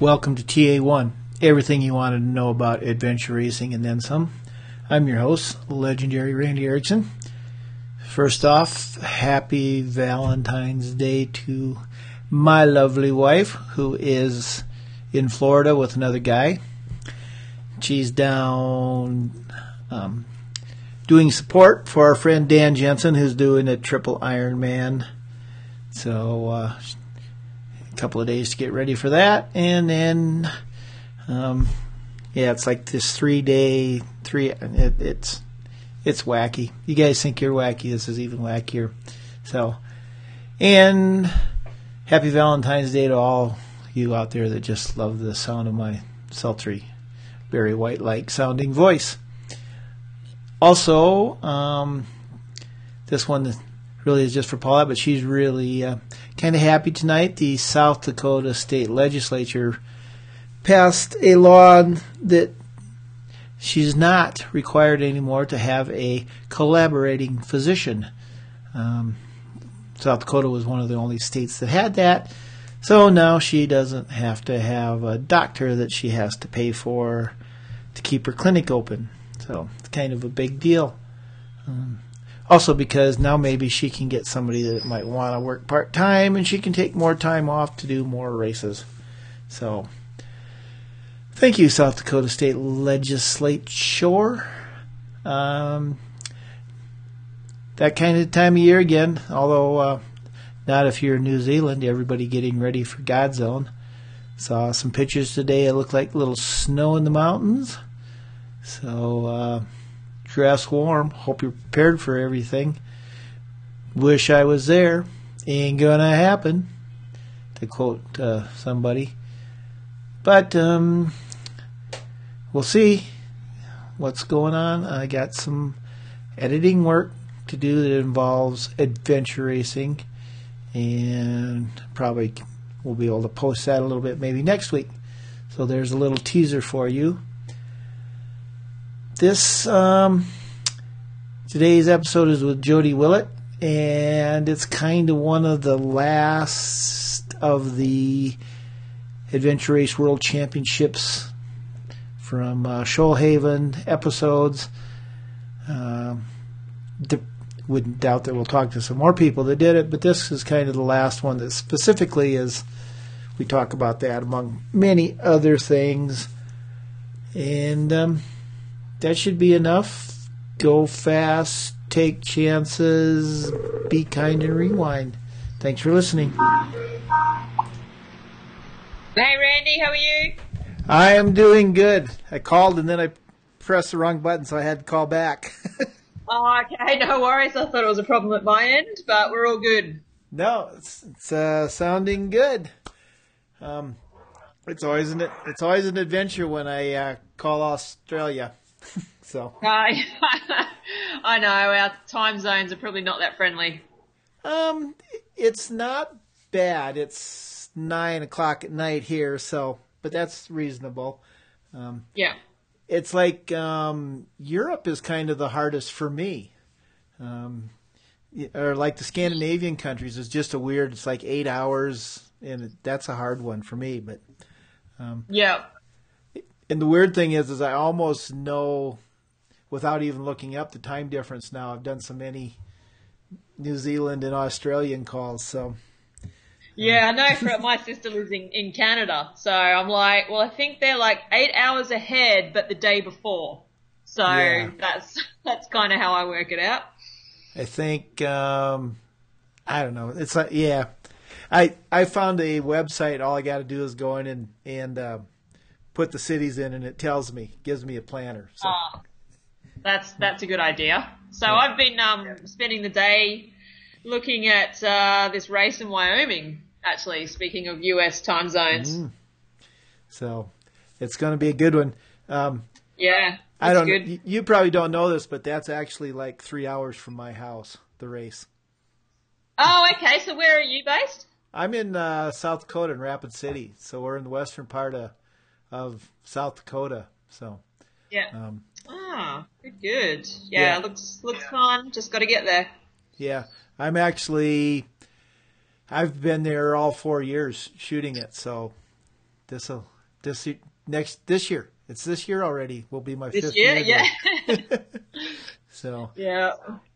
Welcome to TA1, everything you wanted to know about adventure racing and then some. I'm your host, legendary Randy Erickson. First off, happy Valentine's Day to my lovely wife, who is in Florida with another guy. She's down um, doing support for our friend Dan Jensen, who's doing a triple Ironman. So, uh, couple of days to get ready for that, and then, um, yeah, it's like this three day, three. It, it's it's wacky. You guys think you're wacky. This is even wackier. So, and happy Valentine's Day to all you out there that just love the sound of my sultry, Barry White like sounding voice. Also, um, this one really is just for Paula, but she's really uh, kind of happy tonight. The South Dakota State Legislature passed a law that she's not required anymore to have a collaborating physician. Um, South Dakota was one of the only states that had that. So now she doesn't have to have a doctor that she has to pay for to keep her clinic open. So it's kind of a big deal. Um, also, because now maybe she can get somebody that might want to work part time and she can take more time off to do more races. So, thank you, South Dakota State Legislature. Um, that kind of time of year again, although uh, not if you're in New Zealand, everybody getting ready for God's Godzone. Saw some pictures today. It looked like little snow in the mountains. So uh, dress warm. Hope you're prepared for everything. Wish I was there. Ain't gonna happen. To quote uh, somebody. But um, we'll see what's going on. I got some editing work to do that involves adventure racing, and probably we'll be able to post that a little bit maybe next week. So there's a little teaser for you this um, today's episode is with Jodie Willett, and it's kind of one of the last of the Adventure Race World Championships from uh, Shoalhaven episodes. Uh, wouldn't doubt that we'll talk to some more people that did it, but this is kind of the last one that specifically is. We talk about that among many other things, and. Um, that should be enough. Go fast, take chances, be kind, and rewind. Thanks for listening. Hey, Randy, how are you? I am doing good. I called and then I pressed the wrong button, so I had to call back. oh, okay, no worries. I thought it was a problem at my end, but we're all good. No, it's, it's uh, sounding good. Um, it's always an it's always an adventure when I uh, call Australia. so I I know our time zones are probably not that friendly. Um, it's not bad. It's nine o'clock at night here, so but that's reasonable. Um, yeah, it's like um, Europe is kind of the hardest for me. Um, or like the Scandinavian countries is just a weird. It's like eight hours, and that's a hard one for me. But um, yeah, and the weird thing is, is I almost know without even looking up the time difference now. I've done so many New Zealand and Australian calls, so. Yeah, I know. For, my sister lives in, in Canada, so I'm like, well, I think they're like eight hours ahead, but the day before. So yeah. that's that's kind of how I work it out. I think um, I don't know. It's like yeah, I I found a website. All I got to do is go in and and uh, put the cities in, and it tells me, gives me a planner. So. Oh, that's that's a good idea. So yeah. I've been um, spending the day looking at uh, this race in Wyoming. Actually, speaking of U.S. time zones. Mm. So it's going to be a good one. Um, yeah, I don't. Good. You probably don't know this, but that's actually like three hours from my house. The race. Oh, okay. So where are you based? I'm in uh, South Dakota in Rapid City. So we're in the western part of of South Dakota. So yeah. Um, ah, good, good. Yeah, yeah. looks looks yeah. fun. Just got to get there. Yeah, I'm actually. I've been there all four years shooting it, so this will this next this year. It's this year already. Will be my this fifth year. year. Yeah. so yeah.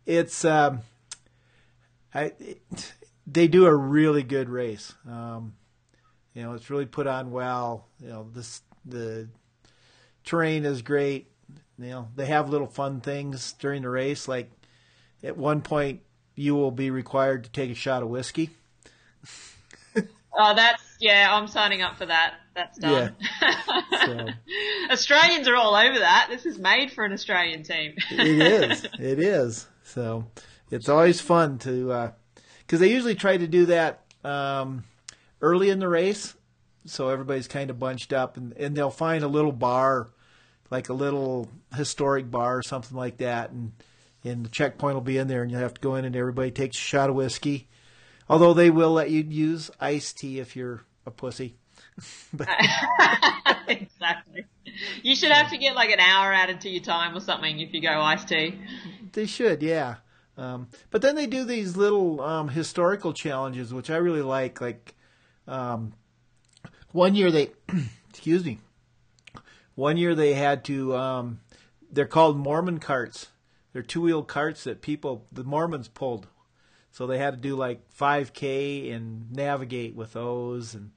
it's um, I it, they do a really good race. Um, you know, it's really put on well. You know, this the terrain is great. You know, they have little fun things during the race. Like at one point, you will be required to take a shot of whiskey. oh, that's yeah. I'm signing up for that. That's done. Yeah. So. Australians are all over that. This is made for an Australian team. it is. It is. So it's always fun to because uh, they usually try to do that um, early in the race, so everybody's kind of bunched up, and, and they'll find a little bar, like a little historic bar or something like that, and and the checkpoint will be in there, and you have to go in, and everybody takes a shot of whiskey. Although they will let you use iced tea if you're a pussy. exactly. You should have to get like an hour added to your time or something if you go iced tea. They should, yeah. Um, but then they do these little um, historical challenges, which I really like. Like um, one year they, excuse me, one year they had to. Um, they're called Mormon carts. They're two wheel carts that people, the Mormons pulled. So they had to do like 5K and navigate with those, and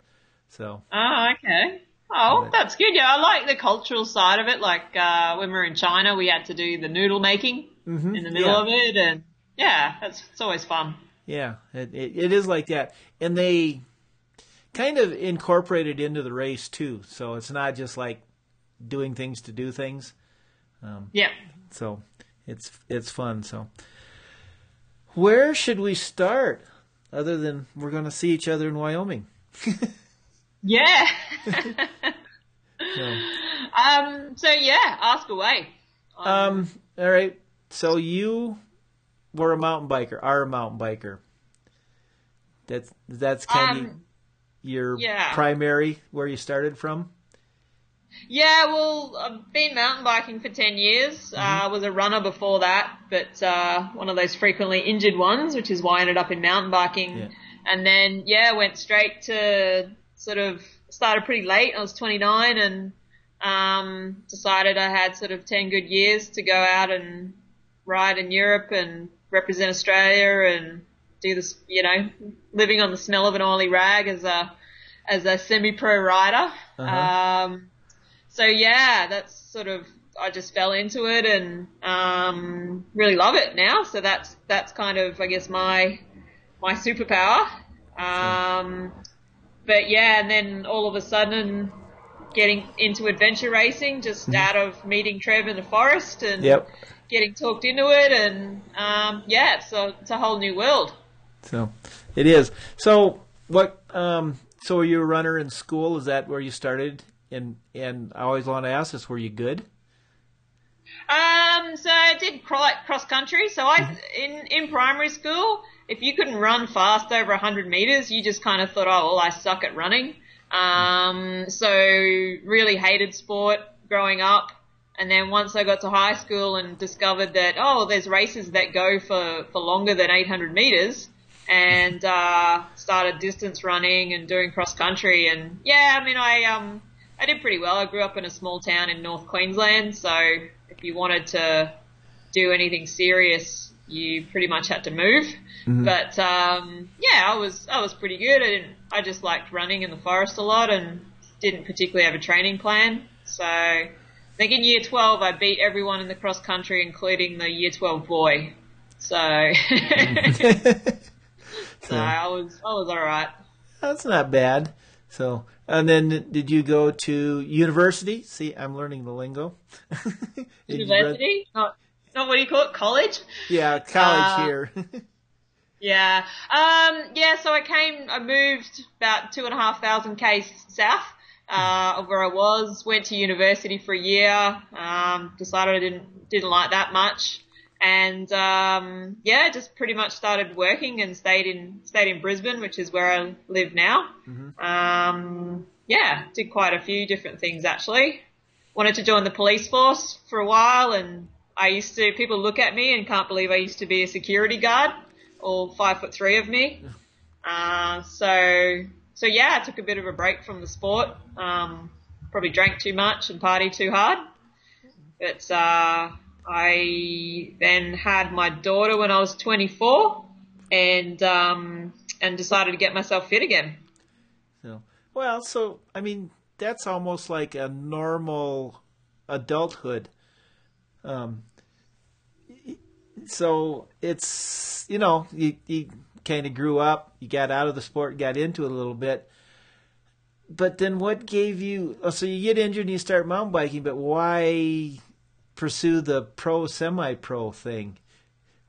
so. Oh, okay. Oh, but, that's good. Yeah, I like the cultural side of it. Like uh, when we were in China, we had to do the noodle making mm-hmm, in the middle yeah. of it, and yeah, that's it's always fun. Yeah, it, it, it is like that, and they kind of incorporated into the race too. So it's not just like doing things to do things. Um, yeah. So it's it's fun. So where should we start? Other than we're going to see each other in Wyoming. yeah. so. Um. So yeah, ask away. Um, um. All right. So you were a mountain biker. Are a mountain biker. That's that's kind of um, your yeah. primary where you started from. Yeah, well, I've been mountain biking for 10 years. Mm-hmm. Uh, I was a runner before that, but uh, one of those frequently injured ones, which is why I ended up in mountain biking. Yeah. And then, yeah, went straight to sort of started pretty late. I was 29 and um, decided I had sort of 10 good years to go out and ride in Europe and represent Australia and do this, you know, living on the smell of an oily rag as a as a semi-pro rider. Uh-huh. Um, so yeah, that's sort of I just fell into it and um, really love it now. So that's that's kind of I guess my my superpower. Um, but yeah, and then all of a sudden getting into adventure racing just mm-hmm. out of meeting Trev in the forest and yep. getting talked into it and um, yeah, so it's a whole new world. So it is. So what? Um, so were you a runner in school? Is that where you started? And and I always want to ask this: Were you good? Um, so I did cross country. So I mm-hmm. in in primary school, if you couldn't run fast over hundred meters, you just kind of thought, oh well, I suck at running. Um, so really hated sport growing up. And then once I got to high school and discovered that, oh, there's races that go for, for longer than 800 meters and, uh, started distance running and doing cross country. And yeah, I mean, I, um, I did pretty well. I grew up in a small town in North Queensland, so if you wanted to do anything serious, you pretty much had to move. Mm-hmm. But um, yeah, I was I was pretty good. I didn't. I just liked running in the forest a lot and didn't particularly have a training plan. So I think in year 12 I beat everyone in the cross country, including the year 12 boy. So, so I was I was all right. That's not bad. So, and then did you go to university? See, I'm learning the lingo. university? Not, not what do you call it? College? Yeah, college uh, here. yeah. Um, yeah, so I came, I moved about two and a half thousand k's south, uh, of where I was, went to university for a year, um, decided I didn't, didn't like that much and um, yeah, just pretty much started working and stayed in stayed in Brisbane, which is where I live now. Mm-hmm. Um, yeah, did quite a few different things actually. Wanted to join the police force for a while, and I used to. People look at me and can't believe I used to be a security guard, all five foot three of me. Uh, so so yeah, I took a bit of a break from the sport. Um, probably drank too much and partied too hard. But uh, I then had my daughter when I was 24, and um, and decided to get myself fit again. So well, so I mean that's almost like a normal adulthood. Um, so it's you know you, you kind of grew up, you got out of the sport, got into it a little bit. But then what gave you? Oh, so you get injured and you start mountain biking, but why pursue the pro semi-pro thing?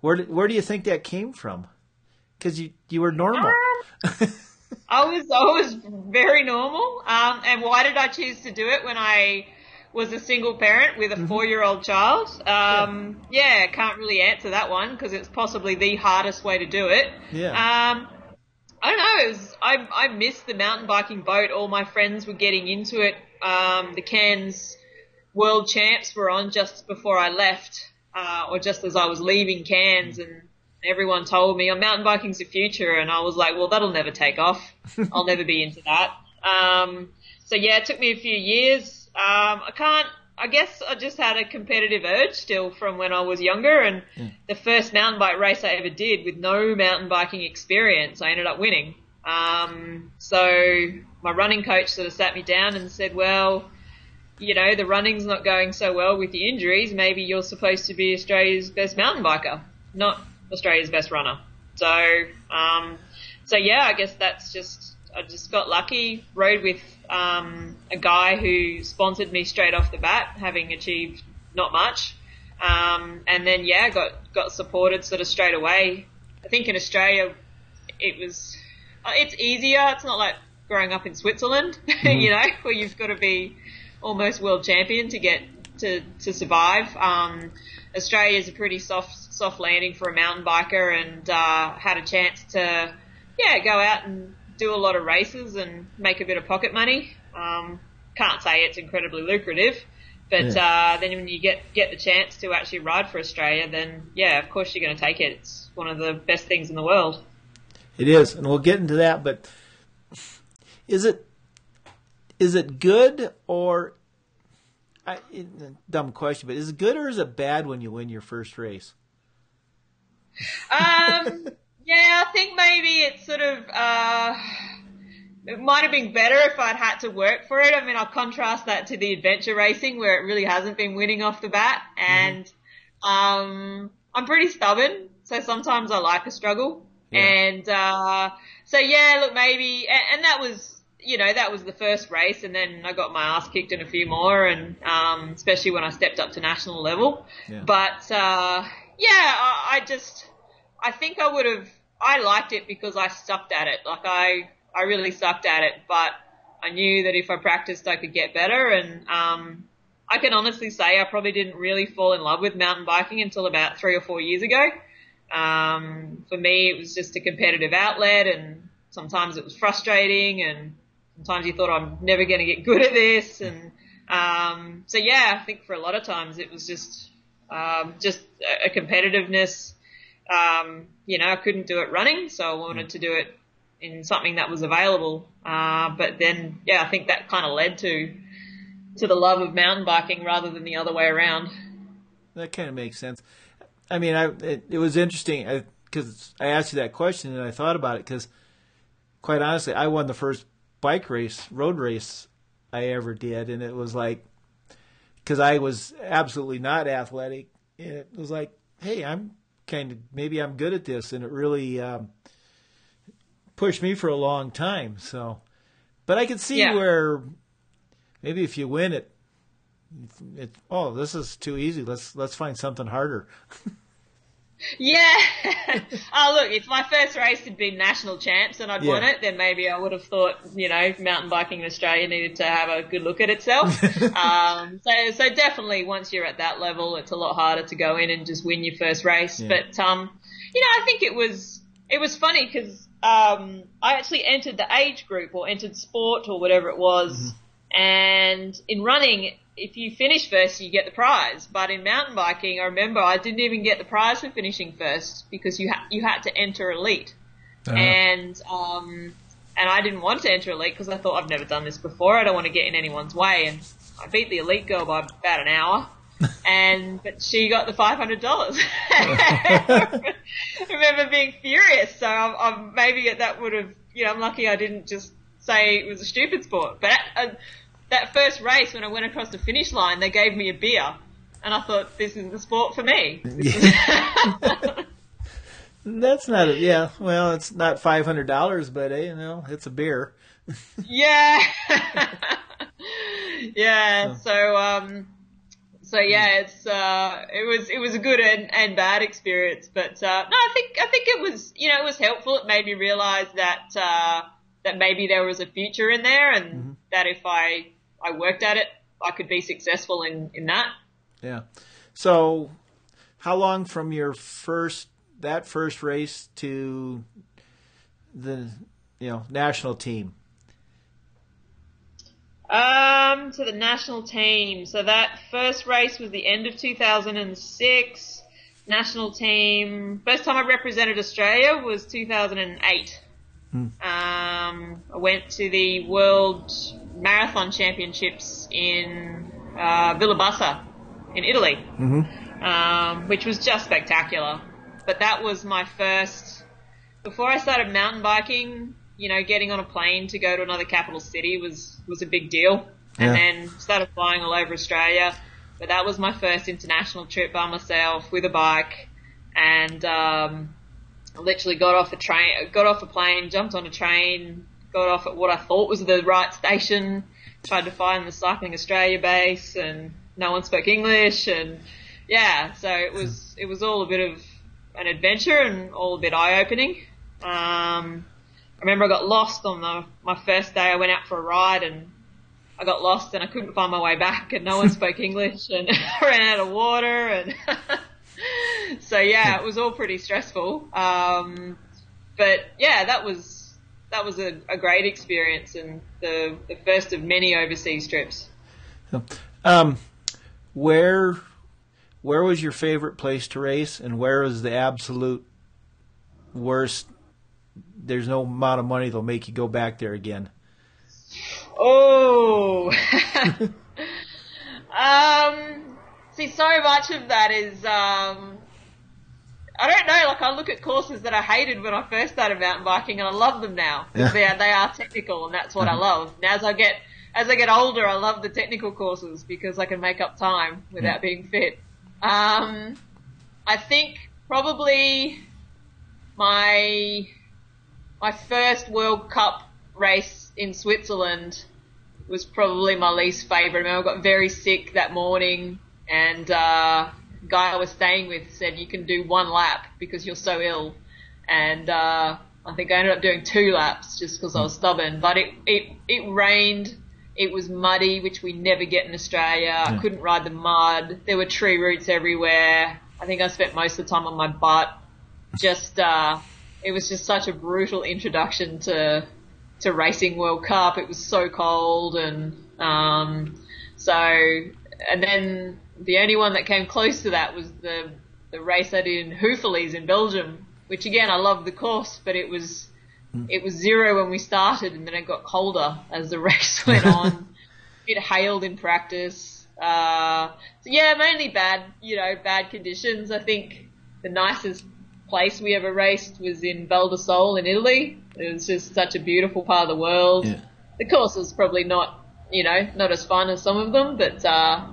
Where where do you think that came from? Because you you were normal. Um, I was I was very normal. Um, and why did I choose to do it when I was a single parent with a mm-hmm. four-year-old child. Um, yeah. yeah, can't really answer that one because it's possibly the hardest way to do it. Yeah. Um, I don't know. It was, I I missed the mountain biking boat. All my friends were getting into it. Um, the Cairns World Champs were on just before I left, uh, or just as I was leaving Cairns, and everyone told me, "Oh, mountain biking's the future," and I was like, "Well, that'll never take off. I'll never be into that." Um, so yeah, it took me a few years. Um, I can't. I guess I just had a competitive urge still from when I was younger, and mm. the first mountain bike race I ever did with no mountain biking experience, I ended up winning. Um, so my running coach sort of sat me down and said, "Well, you know, the running's not going so well with the injuries. Maybe you're supposed to be Australia's best mountain biker, not Australia's best runner." So, um, so yeah, I guess that's just I just got lucky. Rode with um, a guy who sponsored me straight off the bat, having achieved not much. Um, and then yeah, got got supported sort of straight away. I think in Australia, it was uh, it's easier. It's not like growing up in Switzerland, mm-hmm. you know, where you've got to be almost world champion to get to to survive. Um, Australia is a pretty soft soft landing for a mountain biker, and uh, had a chance to yeah go out and do a lot of races and make a bit of pocket money. Um, can't say it's incredibly lucrative, but yeah. uh, then when you get get the chance to actually ride for Australia, then yeah, of course you're going to take it. It's one of the best things in the world. It is, and we'll get into that. But is it is it good or I, dumb question, but is it good or is it bad when you win your first race? Um. Yeah, I think maybe it's sort of, uh, it might have been better if I'd had to work for it. I mean, I'll contrast that to the adventure racing where it really hasn't been winning off the bat. Mm-hmm. And, mm-hmm. um, I'm pretty stubborn. So sometimes I like a struggle. Yeah. And, uh, so yeah, look, maybe, and, and that was, you know, that was the first race, and then I got my ass kicked in a few more, and um, especially when I stepped up to national level. Yeah. But uh, yeah, I, I just, I think I would have I liked it because I sucked at it. Like I, I really sucked at it, but I knew that if I practiced, I could get better. And um, I can honestly say I probably didn't really fall in love with mountain biking until about three or four years ago. Um, for me, it was just a competitive outlet, and sometimes it was frustrating, and sometimes you thought I'm never going to get good at this, and um, so yeah, I think for a lot of times it was just um, just a competitiveness um, you know, I couldn't do it running, so I wanted mm. to do it in something that was available. Uh, but then, yeah, I think that kind of led to to the love of mountain biking rather than the other way around. That kind of makes sense. I mean, I it, it was interesting because I, I asked you that question and I thought about it because, quite honestly, I won the first bike race, road race I ever did, and it was like because I was absolutely not athletic. It was like, hey, I'm kind of maybe I'm good at this, and it really um, pushed me for a long time. So, but I could see yeah. where maybe if you win it, it oh this is too easy. Let's let's find something harder. Yeah. oh, look, if my first race had been national champs and I'd yeah. won it, then maybe I would have thought, you know, mountain biking in Australia needed to have a good look at itself. um, so, so definitely once you're at that level, it's a lot harder to go in and just win your first race. Yeah. But, um, you know, I think it was, it was funny because, um, I actually entered the age group or entered sport or whatever it was. Mm-hmm. And in running, if you finish first, you get the prize. But in mountain biking, I remember I didn't even get the prize for finishing first because you ha- you had to enter elite. Uh-huh. And um, and I didn't want to enter elite because I thought I've never done this before. I don't want to get in anyone's way, and I beat the elite girl by about an hour. and but she got the five hundred dollars. I remember being furious. So I'm, I'm maybe that would have you know I'm lucky I didn't just say it was a stupid sport. But uh, that first race when I went across the finish line, they gave me a beer, and I thought this is the sport for me. That's not a, yeah. Well, it's not five hundred dollars, but hey, you know, it's a beer. yeah. yeah. So um, so yeah, it's uh, it was it was a good and, and bad experience, but uh, no, I think I think it was you know it was helpful. It made me realise that uh, that maybe there was a future in there, and mm-hmm. that if I I worked at it, I could be successful in in that. Yeah. So, how long from your first that first race to the you know national team? Um, to the national team. So that first race was the end of 2006. National team. First time I represented Australia was 2008. Hmm. Um, I went to the World Marathon Championships in uh, Villabassa in Italy, mm-hmm. um, which was just spectacular. But that was my first. Before I started mountain biking, you know, getting on a plane to go to another capital city was was a big deal. And then started flying all over Australia. But that was my first international trip by myself with a bike, and um, I literally got off a train, got off a plane, jumped on a train, got off at what I thought was the right station, tried to find the Cycling Australia base, and no one spoke English, and yeah, so it was it was all a bit of an adventure and all a bit eye opening. Um, I remember I got lost on the, my first day. I went out for a ride and I got lost and I couldn't find my way back and no one spoke English and I ran out of water and so yeah, it was all pretty stressful. Um, but yeah, that was that was a, a great experience and the the first of many overseas trips. Um, where where was your favorite place to race and where was the absolute worst there's no amount of money that'll make you go back there again? Oh, um, see, so much of that is um, I don't know. Like I look at courses that I hated when I first started mountain biking, and I love them now. Yeah. They are, they are technical, and that's what I uh-huh. love. Now, as I get as I get older, I love the technical courses because I can make up time without being fit. Um, I think probably my my first World Cup race in Switzerland was probably my least favourite. I, remember I got very sick that morning, and uh, guy I was staying with said you can do one lap because you're so ill, and uh, I think I ended up doing two laps just because I was stubborn. But it it it rained. It was muddy, which we never get in Australia. Yeah. I couldn't ride the mud. There were tree roots everywhere. I think I spent most of the time on my butt. Just uh, it was just such a brutal introduction to to racing World Cup. It was so cold and um, so and then the only one that came close to that was the the race I did in Houffalize in Belgium, which again I love the course, but it was mm. it was zero when we started, and then it got colder as the race went on. it hailed in practice. Uh, so yeah, mainly bad, you know, bad conditions. I think the nicest place we ever raced was in Val di Sole in Italy. It was just such a beautiful part of the world. Yeah. The course was probably not, you know, not as fun as some of them, but uh,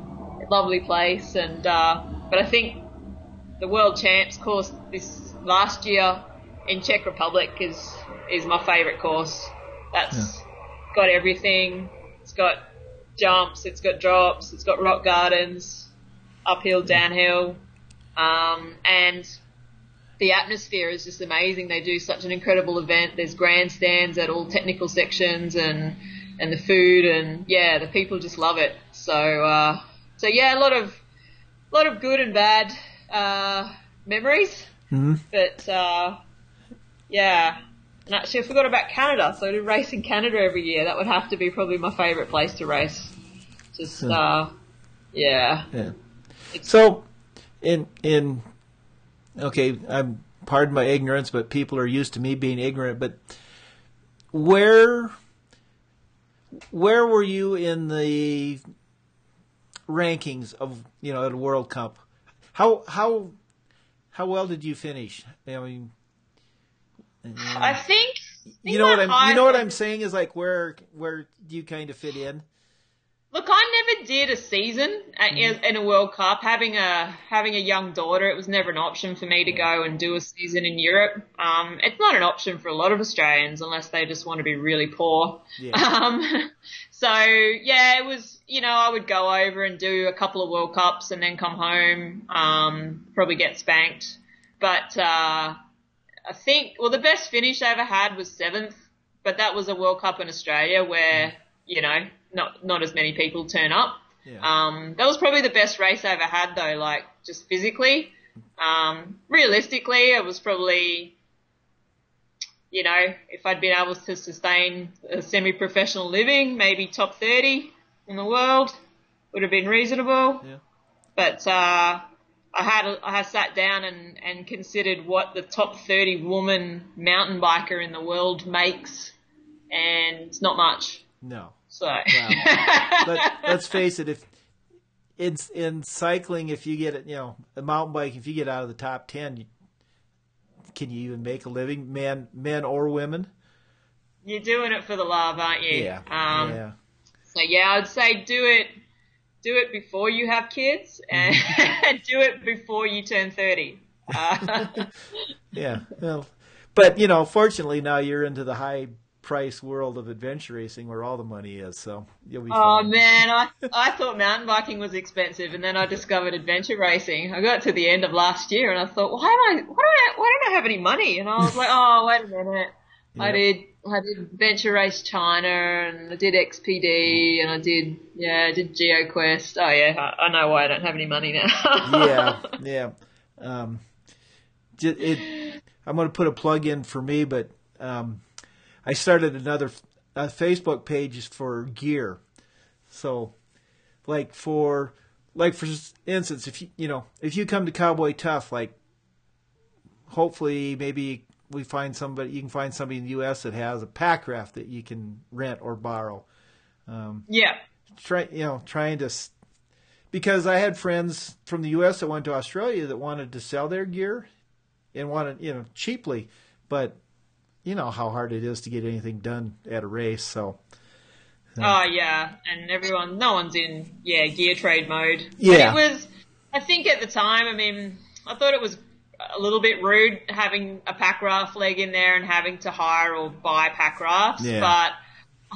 lovely place. And uh, but I think the World Champs course this last year in Czech Republic is is my favourite course. That's yeah. got everything. It's got jumps, it's got drops, it's got rock gardens, uphill, downhill, um, and the atmosphere is just amazing. They do such an incredible event. There's grandstands at all technical sections and and the food and yeah, the people just love it. So uh, so yeah, a lot of a lot of good and bad uh, memories. Mm-hmm. But uh, yeah, and actually I forgot about Canada. So to race in Canada every year, that would have to be probably my favourite place to race. Just uh, yeah. Yeah. So in in okay, I'm pardon my ignorance, but people are used to me being ignorant. But where where were you in the rankings of you know at a World Cup? How how how well did you finish? I mean, I think you know what I'm you know what I'm saying is like where where do you kind of fit in? Look, I never did a season mm-hmm. in a World Cup. Having a having a young daughter, it was never an option for me to go and do a season in Europe. Um, it's not an option for a lot of Australians unless they just want to be really poor. Yeah. Um, so yeah, it was. You know, I would go over and do a couple of World Cups and then come home. Um, probably get spanked, but uh, I think well the best finish I ever had was seventh, but that was a World Cup in Australia where you know not not as many people turn up. Yeah. Um, that was probably the best race I ever had though, like just physically. Um, realistically, it was probably, you know, if I'd been able to sustain a semi-professional living, maybe top 30 in the world would have been reasonable. Yeah. But, uh, I had I had sat down and, and considered what the top 30 woman mountain biker in the world makes, and it's not much. No. So Let, us face it, if in in cycling, if you get it, you know, a mountain bike, if you get out of the top ten, you, can you even make a living, man, men or women? You're doing it for the love, aren't you? Yeah. Um, yeah. So yeah, I'd say do it. Do it before you have kids, and mm-hmm. do it before you turn thirty. Uh, yeah. Well, but you know, fortunately now you're into the high price world of adventure racing where all the money is. So you'll be. Oh fine. man, I I thought mountain biking was expensive, and then I discovered adventure racing. I got to the end of last year, and I thought, why am I? Why do I? Why don't I have any money? And I was like, oh wait a minute. Yep. I did I did Adventure Race China and I did XPD and I did yeah I did GeoQuest. Oh yeah, I, I know why I don't have any money now. yeah, yeah. Um, it, I'm going to put a plug in for me, but um, I started another uh, Facebook page for gear. So, like for like for instance, if you you know if you come to Cowboy Tough, like hopefully maybe we find somebody you can find somebody in the U.S. that has a pack raft that you can rent or borrow. Um, yeah. Try you know trying to because I had friends from the U.S. that went to Australia that wanted to sell their gear and wanted you know cheaply, but you know how hard it is to get anything done at a race. So. Uh, oh yeah, and everyone, no one's in yeah gear trade mode. Yeah, but it was. I think at the time, I mean, I thought it was a little bit rude having a pack raft leg in there and having to hire or buy pack rafts. Yeah. But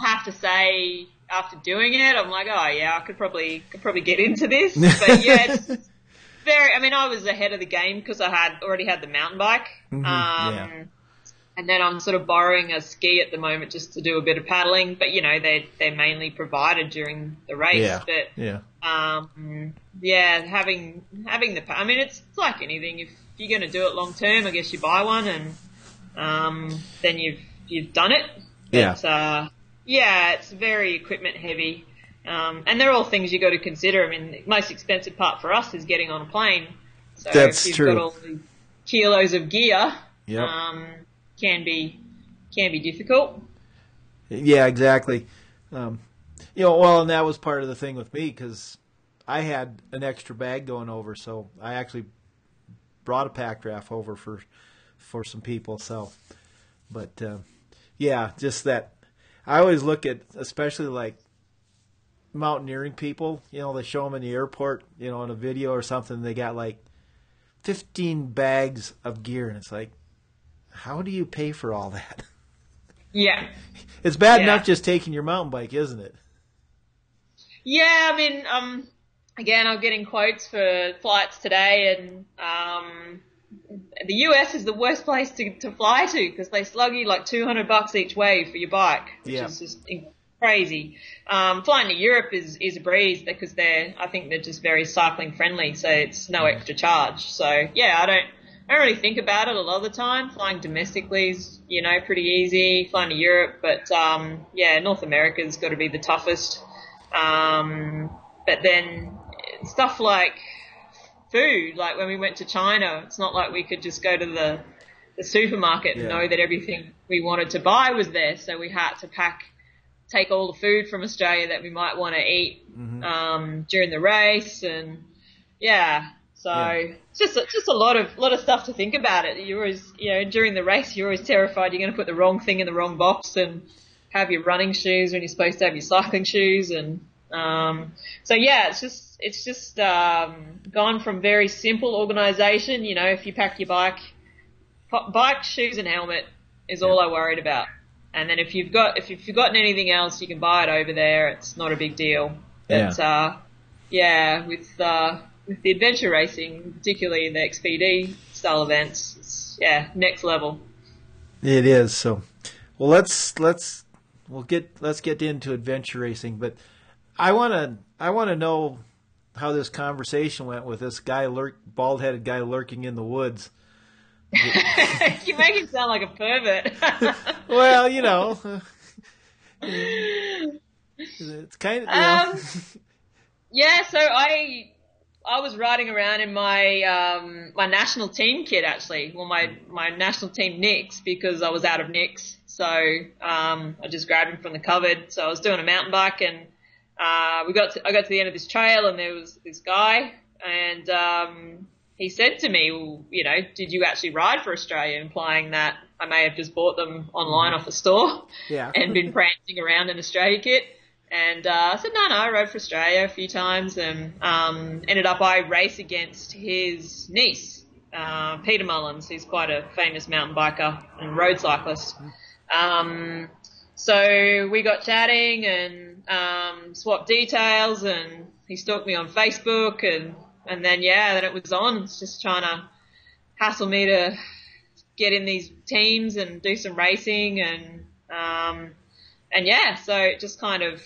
I have to say, after doing it, I'm like, oh yeah, I could probably could probably get into this. But yeah, it's very. I mean, I was ahead of the game because I had already had the mountain bike. Mm-hmm. Um, yeah and then I'm sort of borrowing a ski at the moment just to do a bit of paddling. But you know, they they're mainly provided during the race. Yeah. But yeah, um, yeah, having having the I mean, it's, it's like anything. If you're going to do it long term, I guess you buy one, and um, then you've you've done it. Yeah. But, uh, yeah, it's very equipment heavy. Um, and they're all things you got to consider. I mean, the most expensive part for us is getting on a plane. So That's if you've true. got all the kilos of gear, yep. um, can be can be difficult. Yeah, exactly. Um, you know, well, and that was part of the thing with me because I had an extra bag going over, so I actually brought a pack raft over for for some people. So, but uh, yeah, just that. I always look at, especially like mountaineering people. You know, they show them in the airport, you know, in a video or something. They got like fifteen bags of gear, and it's like, how do you pay for all that? Yeah. It's bad yeah. enough just taking your mountain bike, isn't it? Yeah, I mean, um, again, I'm getting quotes for flights today, and um, the US is the worst place to, to fly to because they slug you like 200 bucks each way for your bike, which yeah. is just crazy. Um, flying to Europe is, is a breeze because they're, I think they're just very cycling friendly, so it's no extra charge. So yeah, I don't, I don't really think about it a lot of the time. Flying domestically is, you know, pretty easy. Flying to Europe, but um, yeah, North America's got to be the toughest. Um, but then stuff like food, like when we went to China, it's not like we could just go to the the supermarket and know that everything we wanted to buy was there. So we had to pack, take all the food from Australia that we might want to eat Mm-hmm. um, during the race, and yeah. So Yeah. it's just just a lot of lot of stuff to think about. It you're always you know during the race you're always terrified you're going to put the wrong thing in the wrong box and have your running shoes when you're supposed to have your cycling shoes and um, so yeah it's just it's just um, gone from very simple organisation. You know if you pack your bike, bike shoes and helmet is all I worried about. And then if you've got if you've forgotten anything else, you can buy it over there. It's not a big deal. But uh, yeah, with uh, with the adventure racing, particularly the XPD style events, it's yeah next level. It is so. Well, let's let's we'll get let's get into adventure racing, but I want to I want to know how this conversation went with this guy lurk bald headed guy lurking in the woods. you make him sound like a pervert. Well, you know, it's kind of you know, Um, yeah, so I I was riding around in my um, my national team kit actually, well my my national team nicks because I was out of nicks, so um, I just grabbed him from the cupboard. So I was doing a mountain bike and uh, we got to, I got to the end of this trail and there was this guy and um, he said to me, well, you know, did you actually ride for Australia? Implying that I may have just bought them online off a store yeah. and been prancing around in Australia kit. And uh, I said, no, no, I rode for Australia a few times and um, ended up I race against his niece, uh, Peta Mullens. He's quite a famous mountain biker and road cyclist. Um, so we got chatting and um, swapped details and he stalked me on Facebook and, and then, yeah, then it was on. It's just trying to hassle me to get in these teams and do some racing and um, and yeah, so it just kind of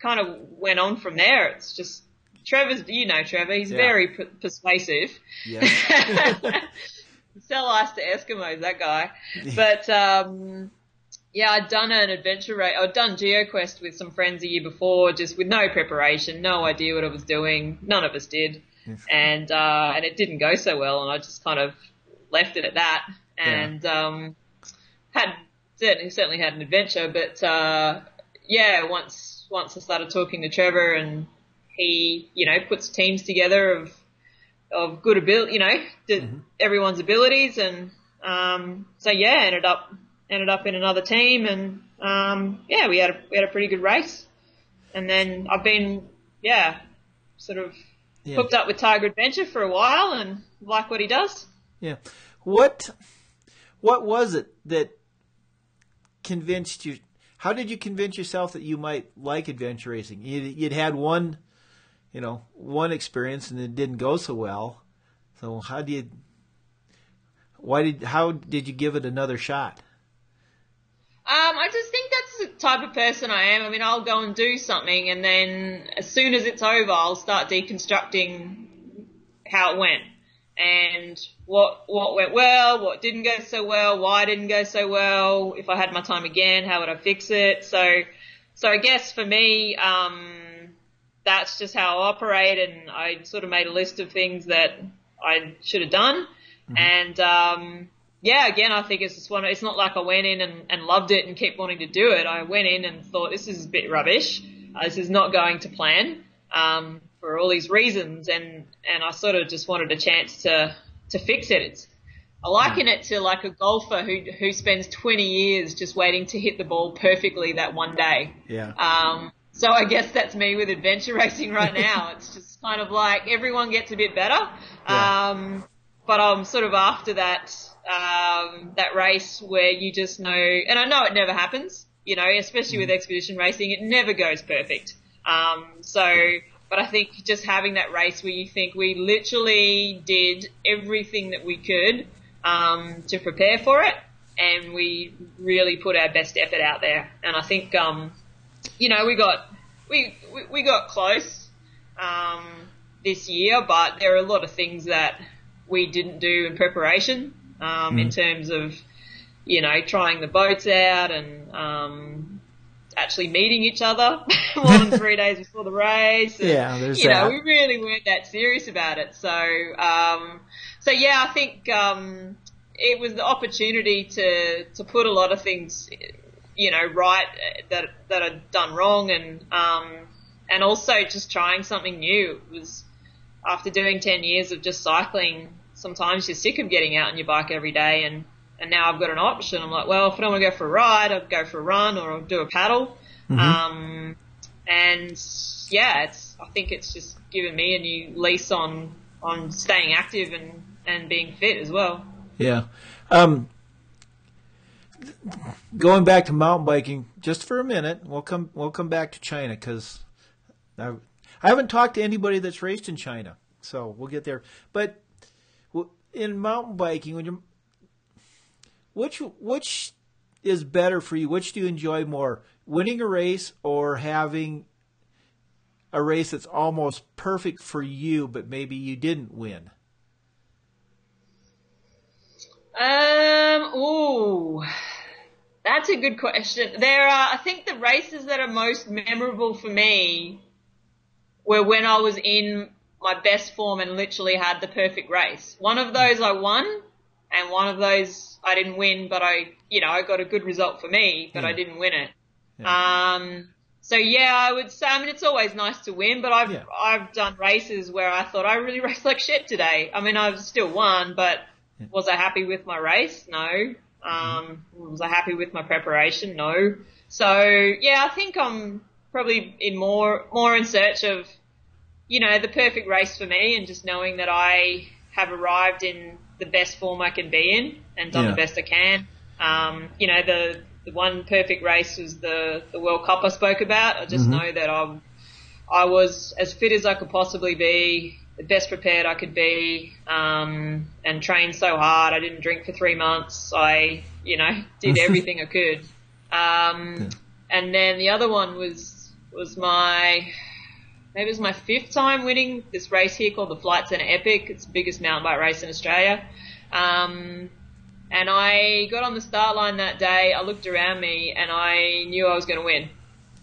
kind of went on from there. It's just Trevor's, you know, Trevor. He's Yeah. very p- persuasive. Yeah. Sell ice to Eskimos, that guy. But um, yeah, I'd done an adventure race. I'd done GeoQuest with some friends a year before, just with no preparation, no idea what I was doing. None of us did, and uh, and it didn't go so well, and I just kind of left it at that. And um, had certainly certainly had an adventure, but uh, yeah, once once I started talking to Trevor and he, you know, puts teams together of of good ability, you know, the, everyone's abilities, and um, so yeah, ended up ended up in another team, and um, yeah, we had a we had a pretty good race, and then I've been yeah, sort of Yeah. hooked up with Tiger Adventure for a while, and like what he does. Yeah. What what was it that convinced you how did you convince yourself that you might like adventure racing? You'd, you'd had one, you know, one experience and it didn't go so well. So how did you why did how did you give it another shot? Um, I just think that's the type of person I am. I mean, I'll go and do something, and then as soon as it's over, I'll start deconstructing how it went and what what went well, what didn't go so well, why it didn't go so well. If I had my time again, how would I fix it? So, so I guess for me, um, that's just how I operate, and I sort of made a list of things that I should have done, and um, yeah, again, I think it's just one. It's not like I went in and, and loved it and kept wanting to do it. I went in and thought this is a bit rubbish. Uh, this is not going to plan um, for all these reasons, and and I sort of just wanted a chance to to fix it. It's I liken it to like a golfer who who spends 20 years just waiting to hit the ball perfectly that one day. Yeah. Um, so I guess that's me with adventure racing right now. it's just kind of like everyone gets a bit better. Yeah. Um, but I'm sort of after that, um, that race where you just know, and I know it never happens, you know, especially with expedition racing, it never goes perfect. Um, so, but I think just having that race where you think we literally did everything that we could, um, to prepare for it and we really put our best effort out there. And I think, um, you know, we got we we, we got close um, this year, but there are a lot of things that we didn't do in preparation um, in terms of you know trying the boats out and um, actually meeting each other more than three days before the race. And, Yeah, there's you know that. we really weren't that serious about it. So um, so yeah, I think um, it was the opportunity to to put a lot of things, you know, right that that I'd done wrong, and um, and also just trying something new. It was after doing ten years of just cycling. Sometimes you're sick of getting out on your bike every day, and and now I've got an option. I'm like, well, if I don't want to go for a ride, I'll go for a run or I'll do a paddle. Mm-hmm. Um, and yeah, it's I think it's just given me a new lease on on staying active and and being fit as well. Yeah. Um, going back to mountain biking just for a minute, we'll come we'll come back to China because I, I haven't talked to anybody that's raced in China, so we'll get there. But in mountain biking, when you're which which is better for you? Which do you enjoy more, winning a race or having a race that's almost perfect for you, but maybe you didn't win? Um, ooh, that's a good question. There are, I think the races that are most memorable for me were when I was in my best form and literally had the perfect race. One of those I won, and one of those I didn't win, but I, you know, I got a good result for me, but yeah. I didn't win it. Yeah. Um, so yeah, I would say, I mean, it's always nice to win, but I've, yeah. I've done races where I thought I really raced like shit today. I mean, I've still won, but was I happy with my race? No. Um, was I happy with my preparation? No. So yeah, I think I'm probably in more more in search of you know the perfect race for me, and just knowing that I have arrived in the best form I can be in and done yeah. the best I can. Um, you know the the one perfect race was the the World Cup I spoke about. I just mm-hmm. know that I'm, I was as fit as I could possibly be the best prepared I could be, um, and trained so hard. I didn't drink for three months. I, you know, did everything I could. Um, yeah. and then the other one was, was my, maybe it was my fifth time winning this race here called the Flight Centre Epic. It's the biggest mountain bike race in Australia. Um, and I got on the start line that day. I looked around me and I knew I was going to win.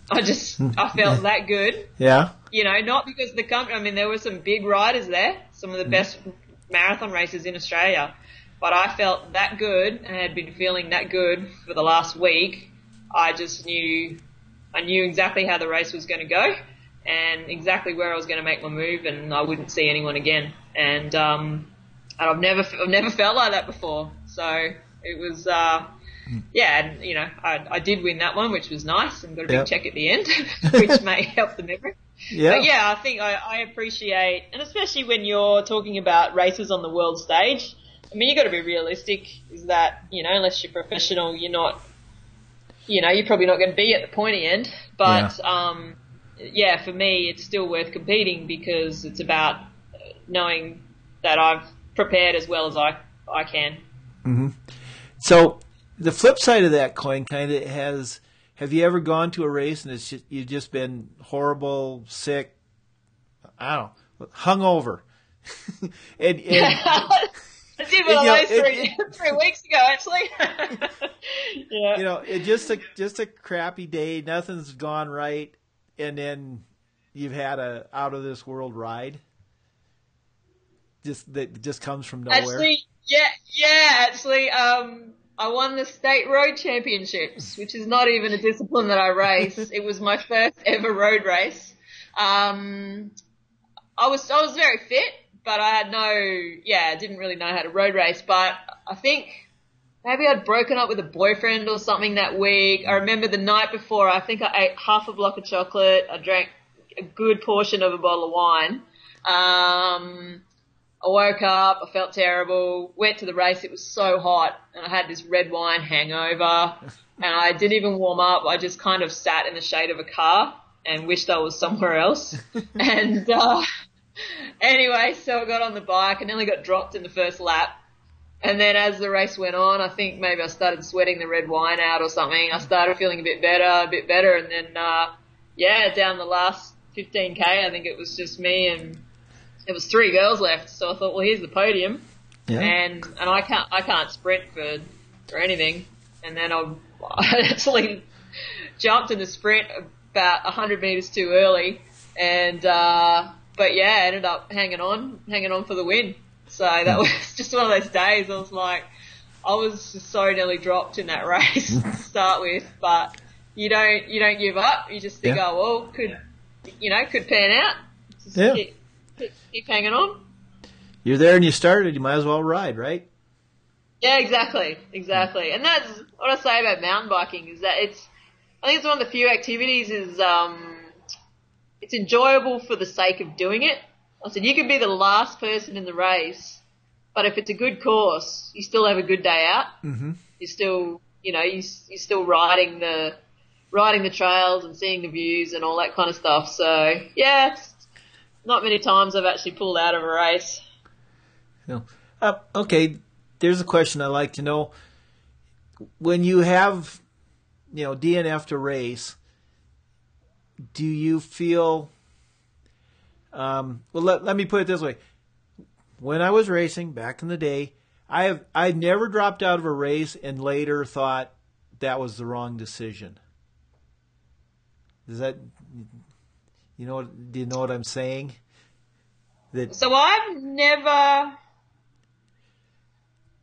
I just, I felt that good. Yeah you know, not because the company, I mean, there were some big riders there, some of the mm. best marathon racers in Australia, but I felt that good and had been feeling that good for the last week. I just knew, I knew exactly how the race was going to go and exactly where I was going to make my move and I wouldn't see anyone again. And, um, and I've never, I've never felt like that before. So it was, uh, yeah, and you know, I, I did win that one, which was nice, and got a big yep. check at the end, which may help the memory. Yeah. But yeah, I think I, I appreciate, and especially when you're talking about races on the world stage. I mean, you've got to be realistic. Is that you know, unless you're professional, you're not. You know, you're probably not going to be at the pointy end. But yeah. um, yeah, for me, it's still worth competing because it's about knowing that I've prepared as well as I I can. Mm-hmm. So the flip side of that coin kind of has have you ever gone to a race and it's just, you've just been horrible, sick, I don't know, hungover? and, and I did one of those three, three weeks ago, actually. yeah. You know, it just a just a crappy day. Nothing's gone right, and then you've had a out of this world ride. Just that just comes from nowhere. Actually, yeah, yeah. Actually, um, I won the state road championships, which is not even a discipline that I race. it was my first ever road race. Um, I was I was very fit, but I had no yeah, I didn't really know how to road race. But I think maybe I'd broken up with a boyfriend or something that week. I remember the night before, I think I ate half a block of chocolate. I drank a good portion of a bottle of wine. Um, I woke up, I felt terrible, went to the race, it was so hot, and I had this red wine hangover, and I didn't even warm up, I just kind of sat in the shade of a car and wished I was somewhere else. and, uh, anyway, so I got on the bike and nearly got dropped in the first lap. And then as the race went on, I think maybe I started sweating the red wine out or something. I started feeling a bit better, a bit better, and then, uh, yeah, down the last 15k, I think it was just me and it was three girls left, so I thought, well, here's the podium, yeah. and and I can't I can't sprint for for anything, and then I, I actually jumped in the sprint about hundred meters too early, and uh, but yeah, ended up hanging on, hanging on for the win. So that was just one of those days. I was like, I was just so nearly dropped in that race to start with, but you don't you don't give up. You just think, Yeah. oh well, could you know could pan out. Just Yeah. keep, keep, hanging on. You're there and you started. You might as well ride, right? Yeah, exactly, exactly. And that's what I say about mountain biking is that it's, I think it's one of the few activities is, um, it's enjoyable for the sake of doing it. I said you could be the last person in the race, but if it's a good course, you still have a good day out. Mm-hmm. You're still, you know, you, you're still riding the, riding the trails and seeing the views and all that kind of stuff. So yeah, it's not many times I've actually pulled out of a race. No. Uh, okay, there's a question I like to know. When you have, you know, DNF to race, do you feel? Um, well, let, let me put it this way: when I was racing back in the day, I have I never dropped out of a race and later thought that was the wrong decision. Does that, you know, do you know what I'm saying? That So I've never.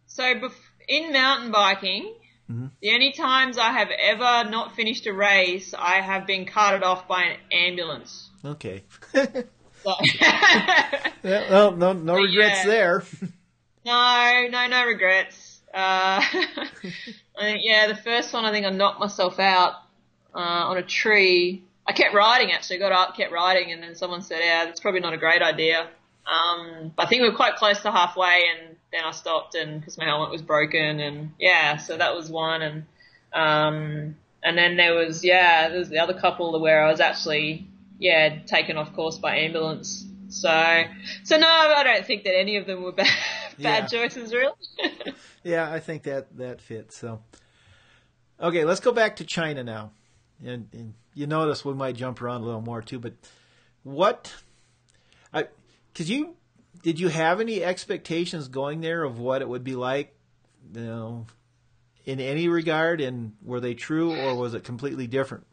So in mountain biking, Mhm. the only times I have ever not finished a race, I have been carted off by an ambulance. okay. Well, no, no But regrets yeah. there. no, no, no regrets. Uh, I think yeah, the first one I think I knocked myself out uh, on a tree. I kept riding actually, got up, kept riding, and then someone said, "Yeah, that's probably not a great idea." Um, I think we were quite close to halfway, and then I stopped, and because my helmet was broken, and yeah, so that was one, and um, and then there was yeah, there was the other couple where I was actually yeah taken off course by ambulance. So so no, I don't think that any of them were bad bad Yeah. choices really. yeah, I think that that fits. So, okay, let's go back to China now, and, and you notice we might jump around a little more too. But what, I, because you did you have any expectations going there of what it would be like, you know, in any regard, and were they true or was it completely different?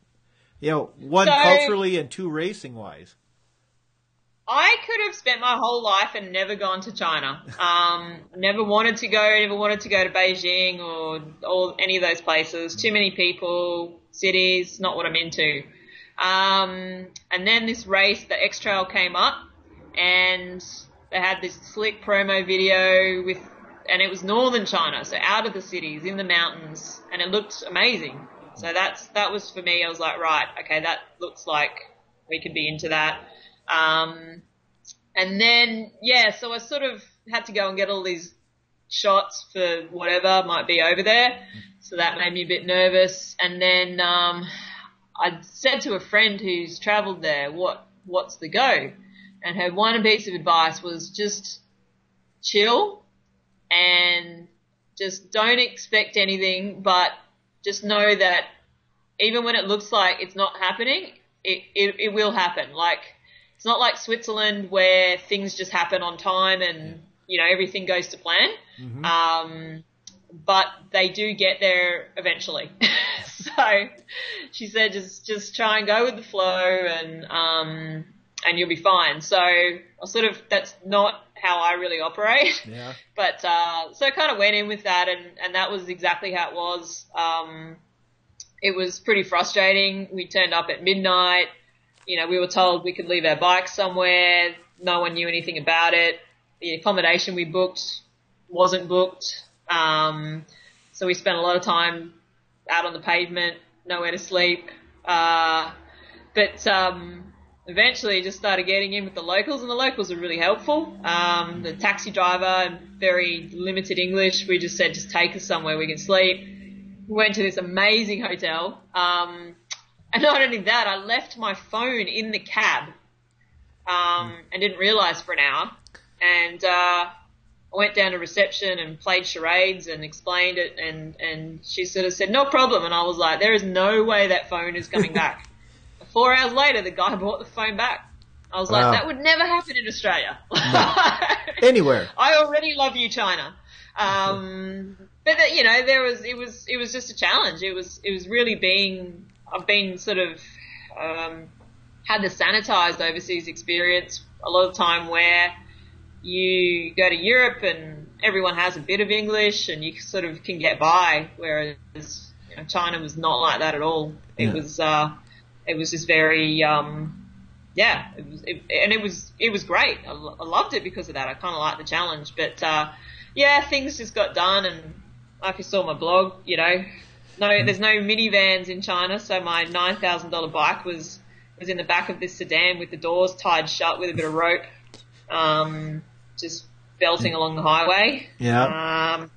You know, one So- culturally and two racing wise. I could have spent my whole life and never gone to China. Um, never wanted to go, never wanted to go to Beijing or, or any of those places. Too many people, cities, not what I'm into. Um, and then this race, the X Trail came up and they had this slick promo video with, and it was northern China, so out of the cities, in the mountains, and it looked amazing. So that's, that was for me, I was like, right, okay, that looks like we could be into that. Um, and then, yeah, so I sort of had to go and get all these shots for whatever might be over there. So that made me a bit nervous. And then, um, I said to a friend who's traveled there, what, what's the go? And her one piece of advice was just chill and just don't expect anything, but just know that even when it looks like it's not happening, it, it, it will happen. Like, it's not like Switzerland where things just happen on time and, you know, everything goes to plan. Um, but they do get there eventually. so she said just, just try and go with the flow and, um, and you'll be fine. So I sort of, that's not how I really operate. Yeah. But uh, so I kind of went in with that, and and that was exactly how it was. Um, it was pretty frustrating. We turned up at midnight. You know, we were told we could leave our bikes somewhere. No one knew anything about it. The accommodation we booked wasn't booked. Um, so we spent a lot of time out on the pavement, nowhere to sleep. Uh, but um, eventually just started getting in with the locals, and the locals were really helpful. Um, the taxi driver, very limited English, we just said, just take us somewhere we can sleep. We went to this amazing hotel. Um, and not only that, I left my phone in the cab um, and didn't realize for an hour. And uh, I went down to reception and played charades and explained it, and, and she sort of said, no problem. And I was like, there is no way that phone is coming back. Four hours later, the guy brought the phone back. I was Wow. like, that would never happen in Australia. Anywhere. I already love you, China. Um, but that, you know, there was it was it was just a challenge. It was it was really being I've been sort of um, had the sanitized overseas experience a lot of time where you go to Europe and everyone has a bit of English and you sort of can get by, whereas you know, China was not like that at all. It Yeah. was, uh, it was just very, um, yeah, it was, it, and it was, it was great. I, I loved it because of that. I kind of liked the challenge, but, uh, yeah, things just got done and like you saw my blog, you know, no, there's no minivans in China, so my $9,000 bike was, was in the back of this sedan with the doors tied shut with a bit of rope, um, just belting along the highway. Yeah. Um,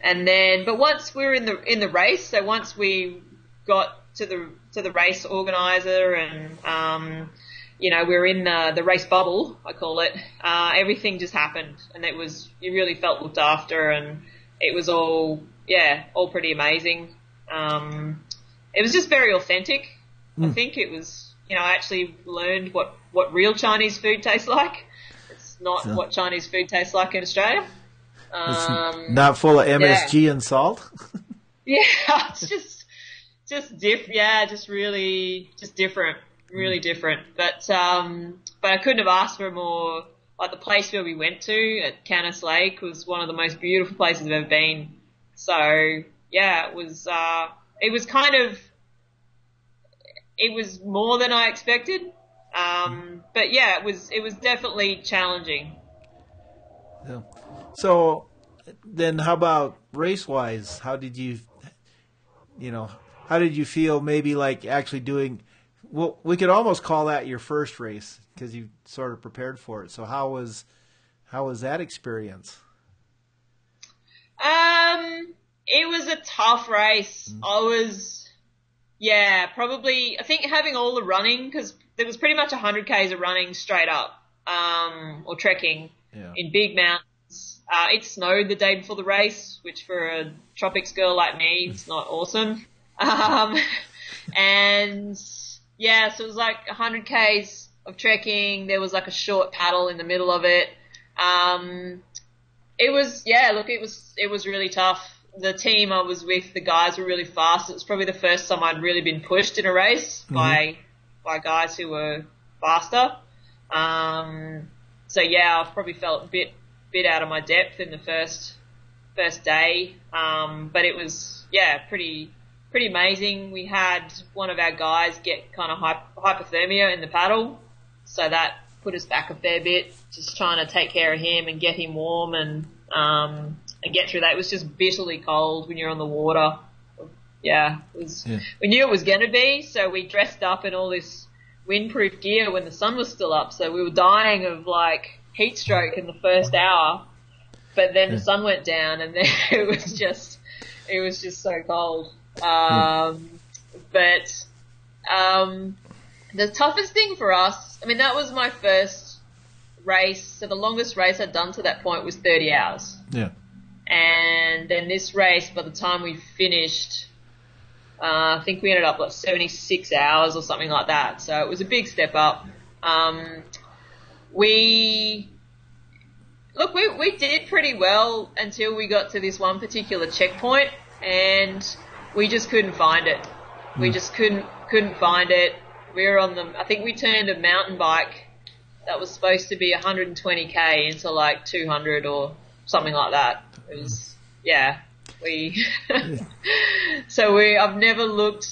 and then, but once we were in the in the race, so once we got to the to the race organizer and um, you know we were in the the race bubble, I call it. Uh, everything just happened, and it was you really felt looked after, and it was all yeah, all pretty amazing. Um, it was just very authentic. I think it was you know I actually learned what what real Chinese food tastes like. It's not So- what Chinese food tastes like in Australia. Um, not full of MSG and salt. yeah, it's just, just diff, yeah, just really, just different, really different. But, um, but I couldn't have asked for a more, like the place where we went to at Kanas Lake was one of the most beautiful places I've ever been. So, yeah, it was, uh, it was kind of, it was more than I expected. Um, but yeah, it was, it was definitely challenging. Yeah. So then how about race wise? How did you you know, how did you feel maybe like actually doing well we could almost call that your first race because you sort of prepared for it. So how was how was that experience? Um, it was a tough race. I was, yeah, probably. I think having all the running because there was pretty much 100 k's of running straight up, um, or trekking Yeah. in big mountains. Uh, it snowed the day before the race, which for a tropics girl like me, it's not awesome. Um, and yeah, so it was like 100 k's of trekking. There was like a short paddle in the middle of it. Um, it was yeah, look, it was it was really tough. The team I was with, the guys were really fast. It was probably the first time I'd really been pushed in a race by by guys who were faster. Um, so yeah, I've probably felt a bit bit out of my depth in the first first day. Um, but it was yeah, pretty pretty amazing. We had one of our guys get kind of hypothermia in the paddle, so that put us back a fair bit. Just trying to take care of him and get him warm and um, and get through that. It was just bitterly cold when you're on the water. Yeah, it was. Yeah. We knew it was going to be, so we dressed up in all this windproof gear when the sun was still up. So we were dying of like heat stroke in the first hour, but then the sun went down, and then it was just it was just so cold. Um, but um, the toughest thing for us, I mean, that was my first race. So the longest race I'd done to that point was 30 hours. Yeah. And then this race, by the time we finished, uh, I think we ended up like 76 hours or something like that. So it was a big step up. Um, we, look, we, we did pretty well until we got to this one particular checkpoint and we just couldn't find it. We just couldn't, couldn't find it. We were on the, I think we turned a mountain bike that was supposed to be 120k into like 200 or something like that. It was, yeah, we, so we, I've never looked,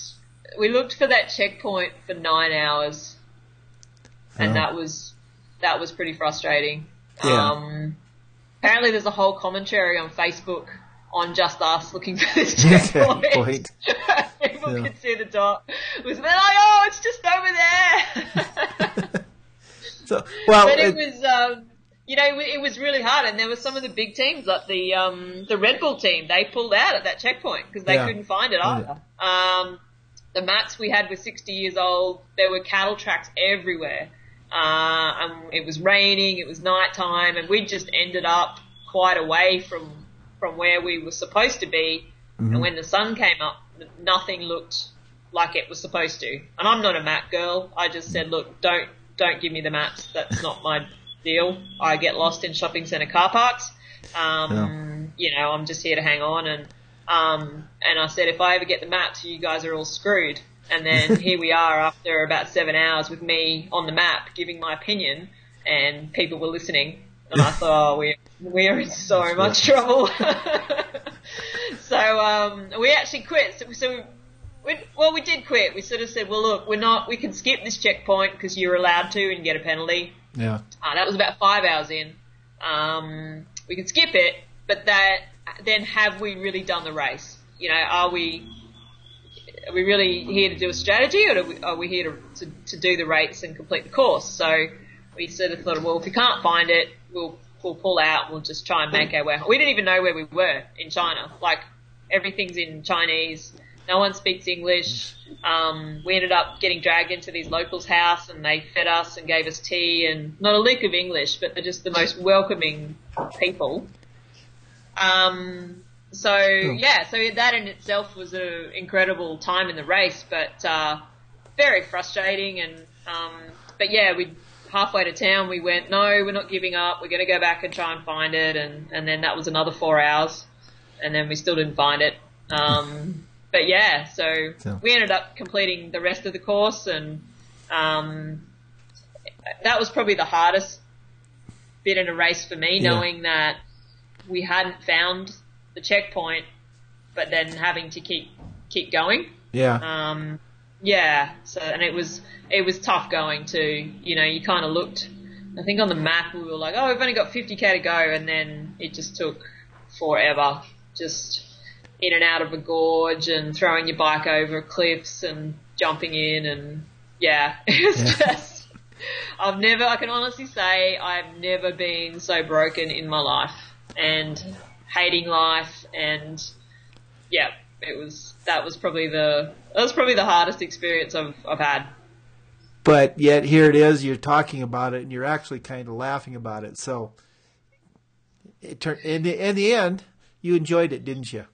we looked for that checkpoint for nine hours and Oh. that was, that was pretty frustrating. Yeah. Um, apparently there's a whole commentary on Facebook on just us looking for this Checkpoint. People Yeah. could see the dot. It was like, oh, it's just over there. So well but it, it- was, um, you know, it, was really hard, and there were some of the big teams, like the um, the Red Bull team. They pulled out at that checkpoint because they Yeah. couldn't find it either. Um, the mats we had were 60 years old. There were cattle tracks everywhere. Uh, and it was raining. It was night time, and we just ended up quite away from from where we were supposed to be. And when the sun came up, nothing looked like it was supposed to. And I'm not a map girl. I just said, look, don't don't give me the maps. That's not my deal. I get lost in shopping centre car parks. Um, You know, I'm just here to hang on. And um, and I said, if I ever get the maps, you guys are all screwed. And then here we are after about seven hours with me on the map giving my opinion, and people were listening. And I thought, oh, we we're in so much trouble. so um, we actually quit. So, so we, well, we did quit. We sort of said, well, look, we're not. We can skip this checkpoint because you're allowed to and get a penalty. Yeah. Uh, that was about five hours in. Um, we can skip it, but that then have we really done the race? You know, are we are we really here to do a strategy, or are we, are we here to, to, to do the race and complete the course? So we sort of thought, well, if we can't find it, we'll we'll pull out. We'll just try and make our way. We didn't even know where we were in China. Like everything's in Chinese. No one speaks English. Um, we ended up getting dragged into these locals' house, and they fed us and gave us tea, and not a lick of English, but they're just the most welcoming people. Um, so yeah, so that in itself was an incredible time in the race, but uh, very frustrating. And um, but yeah, we halfway to town we went, no, we're not giving up. We're going to go back and try and find it, and and then that was another four hours, and then we still didn't find it. Um, but yeah, so, So- we ended up completing the rest of the course, and um, that was probably the hardest bit in a race for me, Yeah. knowing that we hadn't found the checkpoint, but then having to keep keep going. Yeah. Um, yeah, so and it was it was tough going too. You know, you kind of looked. I think on the map we were like, oh, we've only got 50k to go, and then it just took forever, just in and out of a gorge and throwing your bike over cliffs and jumping in, and yeah, it was Yeah. just. I've never, I can honestly say, I've never been so broken in my life and hating life and yeah, it was that was probably the that was probably the hardest experience I've I've had. but yet here it is. You're talking about it, and you're actually kind of laughing about it. So, it turned in the in the end, you enjoyed it, didn't you?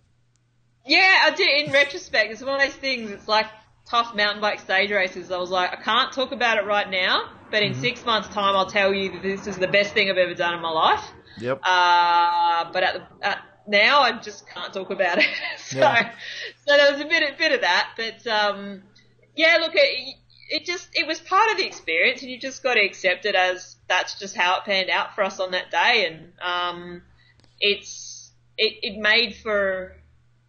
Yeah, I did. In retrospect, it's one of those things. It's like tough mountain bike stage races. I was like, I can't talk about it right now, but in six months' time, I'll tell you that this is the best thing I've ever done in my life. Yep. Uh, but at, the, at now, I just can't talk about it. so, Yeah. so there was a bit, a bit of that. But um, yeah, look, it, it just it was part of the experience, and you just got to accept it as that's just how it panned out for us on that day, and um, it's it, it made for.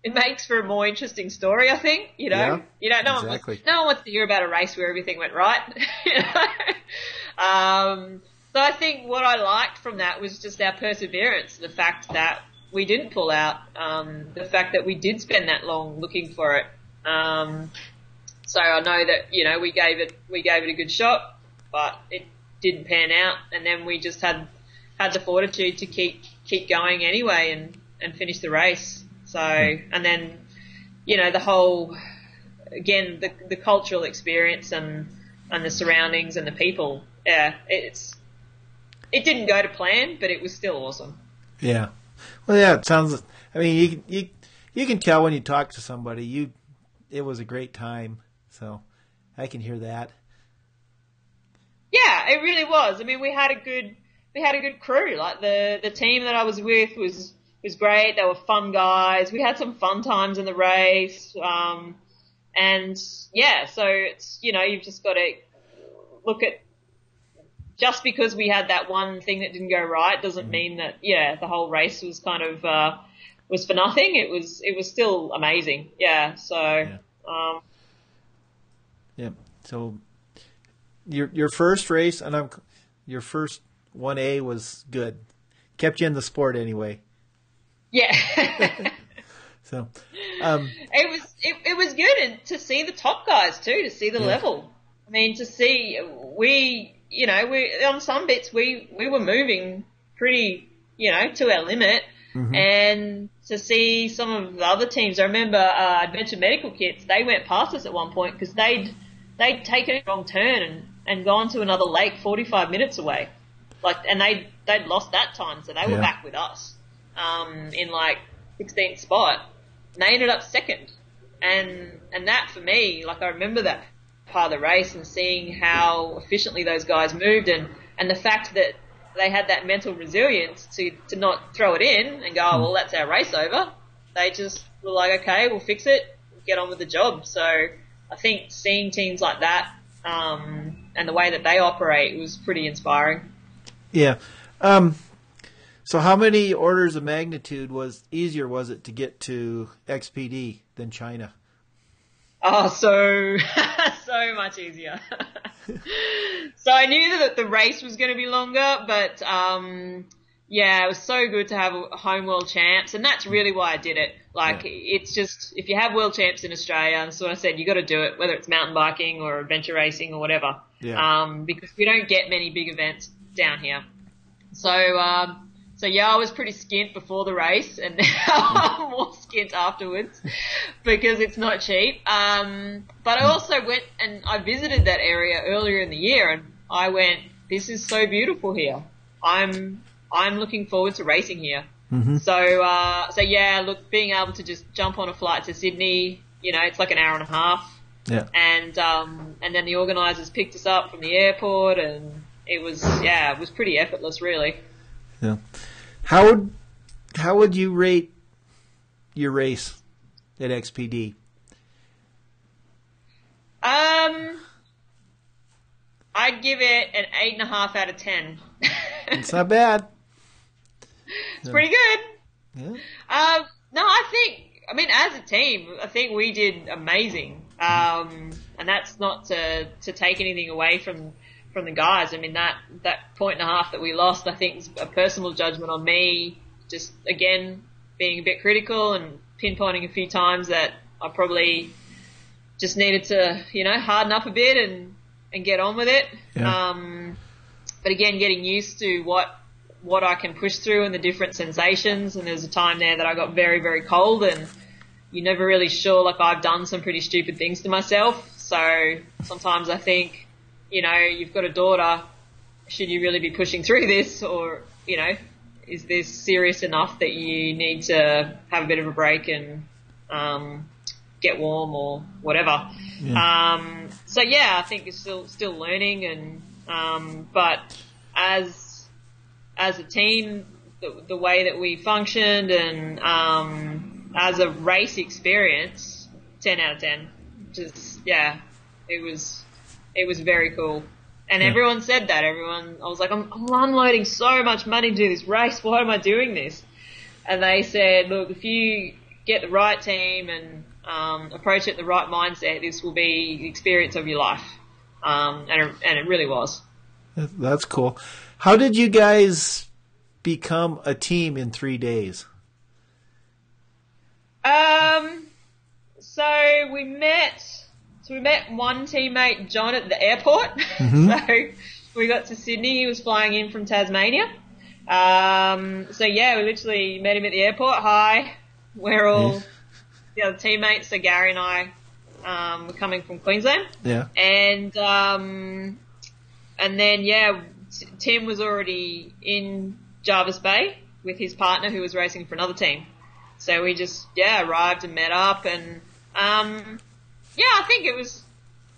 It makes for a more interesting story, I think. You know, Yeah, you know, no exactly. one wants, no one wants to hear about a race where everything went right. you know? um, so I think what I liked from that was just our perseverance, the fact that we didn't pull out, um, the fact that we did spend that long looking for it. Um, so I know that you know we gave it we gave it a good shot, but it didn't pan out, and then we just had had the fortitude to keep keep going anyway and and finish the race. So and then you know the whole again the the cultural experience and and the surroundings and the people. Yeah, it's it didn't go to plan, but it was still awesome. Yeah. Well, yeah. It sounds. I mean, you you you can tell when you talk to somebody. You, it was a great time. So, I can hear that. Yeah, it really was. I mean, we had a good we had a good crew. Like the the team that I was with was was great. They were fun guys. We had some fun times in the race. Um, and yeah, so it's you know you've just got to look at just because we had that one thing that didn't go right doesn't mean that yeah the whole race was kind of uh, was for nothing. It was it was still amazing. Yeah. So um, Yeah. So, your your first race, and I'm your first one A was good. Kept you in the sport anyway. yeah. So, um, It was it, it was good and to see the top guys too, to see the Yeah. level. I mean, to see we, you know, we on some bits we we were moving pretty, you know, to our limit, and to see some of the other teams. I remember uh, Adventure Medical Kits. They went past us at one point because they'd they'd taken a wrong turn and and gone to another lake forty five minutes away, like, and they they'd lost that time, so they were Yeah. back with us, um, in like 16th spot. And they ended up second. And, and that for me, like I remember that part of the race and seeing how efficiently those guys moved and, and the fact that they had that mental resilience to, to not throw it in and go, oh, well, that's our race over. They just were like, okay, we'll fix it, get on with the job. So I think seeing teams like that, um, and the way that they operate was pretty inspiring. yeah. Um, So, how many orders of magnitude was easier was it to get to XPD than China? Oh, so so much easier. so I knew that the race was going to be longer, but um, yeah, it was so good to have home world champs, and that's really why I did it. Like, yeah. it's just if you have world champs in Australia, and so I said you got to do it, whether it's mountain biking or adventure racing or whatever. Yeah. Um, because we don't get many big events down here. So um, so yeah, I was pretty skint before the race, and now I'm more skint afterwards because it's not cheap. Um, but I also went and I visited that area earlier in the year, and I went, "This is so beautiful here. I'm I'm looking forward to racing here." Mm-hmm. So uh, so yeah, look, being able to just jump on a flight to Sydney, you know, it's like an hour and a half. Yeah. And um, and then the organisers picked us up from the airport, and it was yeah, it was pretty effortless, really. Yeah. How would how would you rate your race at XPD? Um, I'd give it an eight and a half out of ten. it's not bad. It's pretty good. Yeah. Um, no, I think. I mean, as a team, I think we did amazing. Um, and that's not to to take anything away from from the guys. I mean, that, that point and a half that we lost, I think is a personal judgment on me. Just again, being a bit critical and pinpointing a few times that I probably just needed to, you know, harden up a bit and, and get on with it. Yeah. Um, but again, getting used to what, what I can push through and the different sensations. And there's a time there that I got very, very cold and you're never really sure. Like I've done some pretty stupid things to myself. So sometimes I think, you know, you've got a daughter, should you really be pushing through this or, you know, is this serious enough that you need to have a bit of a break and, um, get warm or whatever. Yeah. Um, so yeah, I think it's still, still learning and, um, but as, as a team, the, the way that we functioned and, um, as a race experience, 10 out of 10. Just, yeah, it was, it was very cool. And yeah. everyone said that. Everyone, I was like, I'm, I'm unloading so much money to do this race. Why am I doing this? And they said, look, if you get the right team and um, approach it the right mindset, this will be the experience of your life. Um, and, it, and it really was. That's cool. How did you guys become a team in three days? Um, so we met so we met one teammate, John, at the airport. Mm-hmm. so we got to Sydney. He was flying in from Tasmania. Um, so yeah, we literally met him at the airport. Hi, we're all yes. the other teammates. So Gary and I um, were coming from Queensland. Yeah. And um, and then yeah, Tim was already in Jervis Bay with his partner who was racing for another team. So we just yeah arrived and met up and um, yeah, I think it was.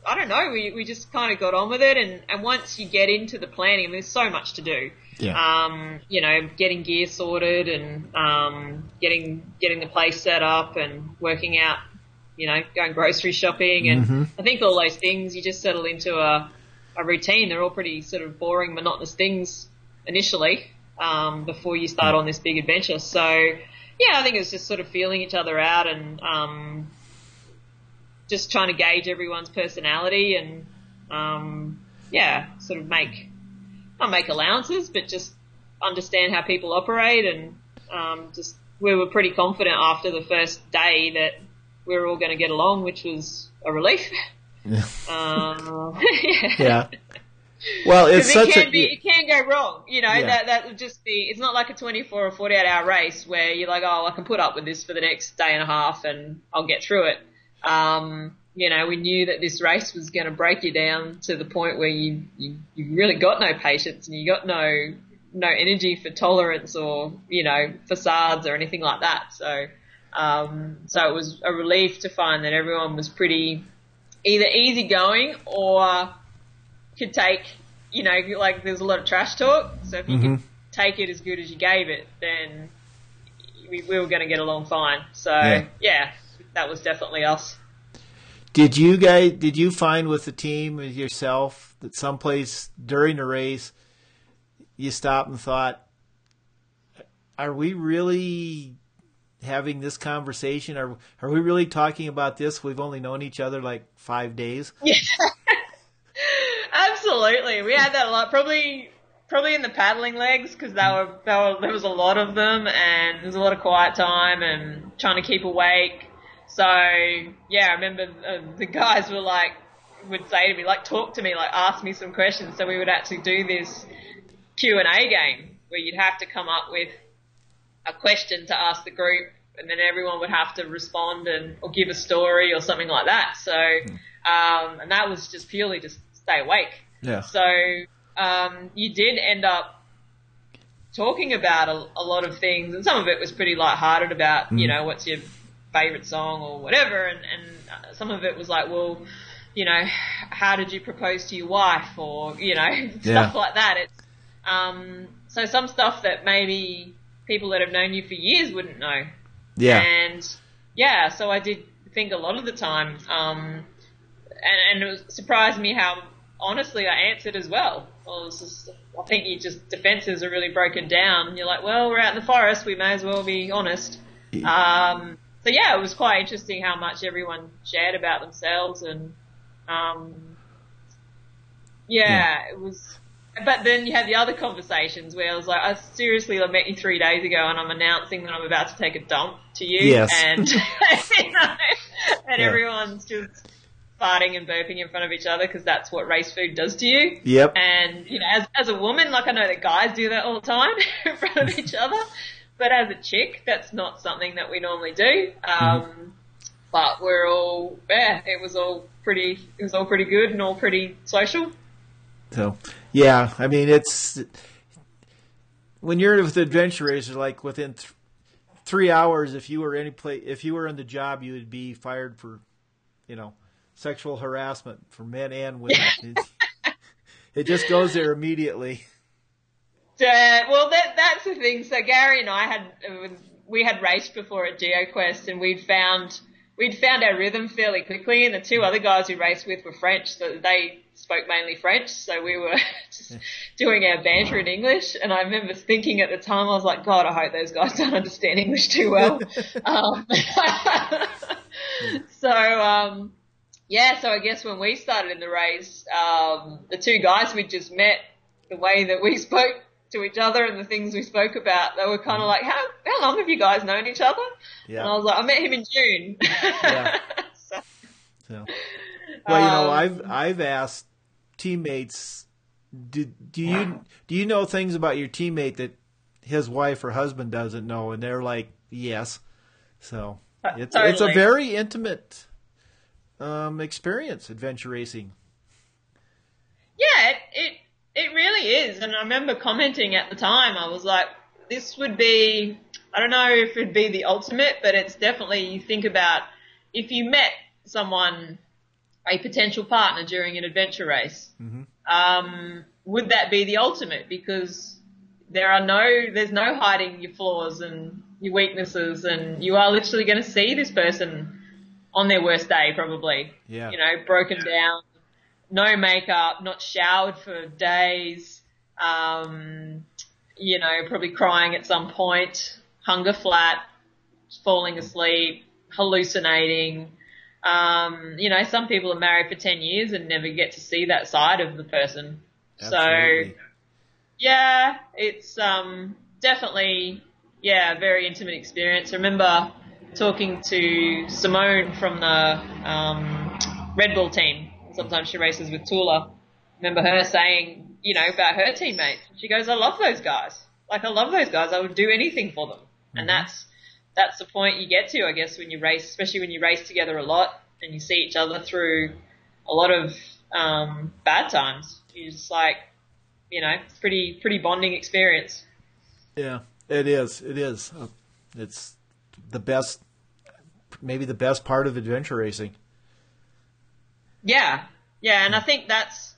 I don't know. We we just kind of got on with it, and and once you get into the planning, I mean, there's so much to do. Yeah. Um, you know, getting gear sorted and um, getting getting the place set up and working out, you know, going grocery shopping and mm-hmm. I think all those things you just settle into a a routine. They're all pretty sort of boring, monotonous things initially um, before you start on this big adventure. So yeah, I think it's just sort of feeling each other out and um, just trying to gauge everyone's personality and um, yeah, sort of make not make allowances, but just understand how people operate and um, just we were pretty confident after the first day that we were all going to get along, which was a relief. Yeah. Um, yeah. yeah. Well, it's such it can a, be, it can go wrong. You know, yeah. that that would just be. It's not like a 24 or 48 hour race where you're like, oh, I can put up with this for the next day and a half and I'll get through it. Um, you know, we knew that this race was going to break you down to the point where you, you, you really got no patience and you got no, no energy for tolerance or, you know, facades or anything like that. So, um, so it was a relief to find that everyone was pretty either easygoing or could take, you know, like there's a lot of trash talk. So if you mm-hmm. could take it as good as you gave it, then we, we were going to get along fine. So yeah. yeah that was definitely us. Did you guys? Did you find with the team with yourself that someplace during the race you stopped and thought, are we really having this conversation? Are are we really talking about this? We've only known each other like five days. Yeah. Absolutely, we had that a lot. Probably, probably in the paddling legs because there were, were there was a lot of them, and there was a lot of quiet time and trying to keep awake. So yeah, I remember uh, the guys were like would say to me like talk to me like ask me some questions. So we would actually do this Q and A game where you'd have to come up with a question to ask the group, and then everyone would have to respond and or give a story or something like that. So, um, and that was just purely just stay awake. Yeah. So um, you did end up talking about a, a, lot of things, and some of it was pretty light-hearted about mm. you know what's your favorite song or whatever, and, and some of it was like, well, you know, how did you propose to your wife, or you know, stuff like that. It's um, so some stuff that maybe people that have known you for years wouldn't know. Yeah. And yeah, so I did think a lot of the time, um, and, and it surprised me how honestly I answered as well. well just, I think you just defenses are really broken down. You're like, well, we're out in the forest, we may as well be honest. Um, so yeah, it was quite interesting how much everyone shared about themselves and, um, yeah, yeah. it was but then you had the other conversations where I was like, I seriously I met you three days ago and I'm announcing that I'm about to take a dump to you. Yes. And, you know, and yeah. everyone's just farting and burping in front of each other because that's what race food does to you. Yep. And, you know, as, as a woman, like I know that guys do that all the time in front of each other. But as a chick, that's not something that we normally do. Um, mm-hmm. but we're all, yeah, it was all pretty, it was all pretty good and all pretty social. So, yeah, I mean, it's when you're with adventure racers, like within th- three hours, if you were any play, if you were in the job, you would be fired for, you know, sexual harassment for men and women. it, it just goes there immediately. Uh, well, that that's the thing. So Gary and I had we had raced before at GeoQuest, and we'd found we'd found our rhythm fairly quickly. And the two other guys we raced with were French, so they spoke mainly French, so we were just doing our banter in English. And I remember thinking at the time, I was like, God, I hope those guys don't understand English too well. um, so, um, yeah, so I guess when we started in the race, um, the two guys we just met, the way that we spoke to each other and the things we spoke about, they were kind of like, how, how long have you guys known each other? Yeah. And I was like, I met him in June. yeah. so, so. Well, you know, um, I've I've asked teammates, do do you do you know things about your teammate that his wife or husband doesn't know? And they're like, yes. So uh, it's totally. it's a very intimate um, experience, adventure racing. Yeah, it, it it really is. And I remember commenting at the time. I was like, this would be. I don't know if it'd be the ultimate, but it's definitely you think about if you met someone a potential partner during an adventure race, mm-hmm. um, would that be the ultimate? Because there are no, there's no hiding your flaws and your weaknesses, and you are literally going to see this person on their worst day, probably. Yeah. You know, broken down, no makeup, not showered for days, um, you know, probably crying at some point, hunger flat, falling asleep, hallucinating, um, you know, some people are married for 10 years and never get to see that side of the person. Absolutely. So, yeah, it's, um, definitely, yeah, a very intimate experience. I remember talking to Simone from the, um, Red Bull team. Sometimes she races with Tula. Remember her saying, you know, about her teammates. She goes, I love those guys. Like, I love those guys. I would do anything for them. Mm-hmm. And that's, that's the point you get to, I guess, when you race, especially when you race together a lot and you see each other through a lot of um, bad times. You just like, you know, it's pretty pretty bonding experience. Yeah, it is. It is. It's the best, maybe the best part of adventure racing. Yeah, yeah, and I think that's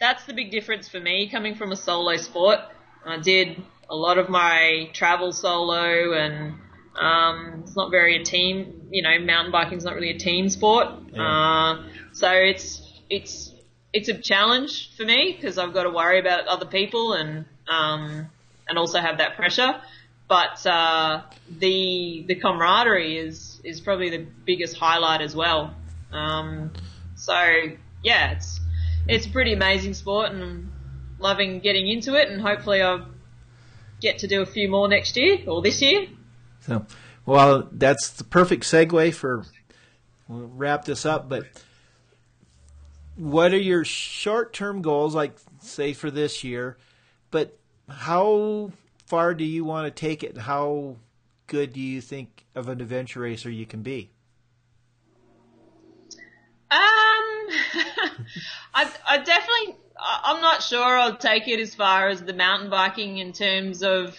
that's the big difference for me coming from a solo sport. I did a lot of my travel solo and um, it's not very a team, you know, mountain biking is not really a team sport. Yeah. Uh, so it's, it's, it's a challenge for me because I've got to worry about other people and, um, and also have that pressure. but uh, the the camaraderie is is probably the biggest highlight as well. Um, so yeah, it's it's a pretty amazing sport, and I'm loving getting into it, and hopefully I'll get to do a few more next year or this year. So, well, that's the perfect segue for we'll wrap this up. But what are your short-term goals, like say for this year? But how far do you want to take it? and How good do you think of an adventure racer you can be? Um, I, I definitely, I'm not sure I'll take it as far as the mountain biking in terms of,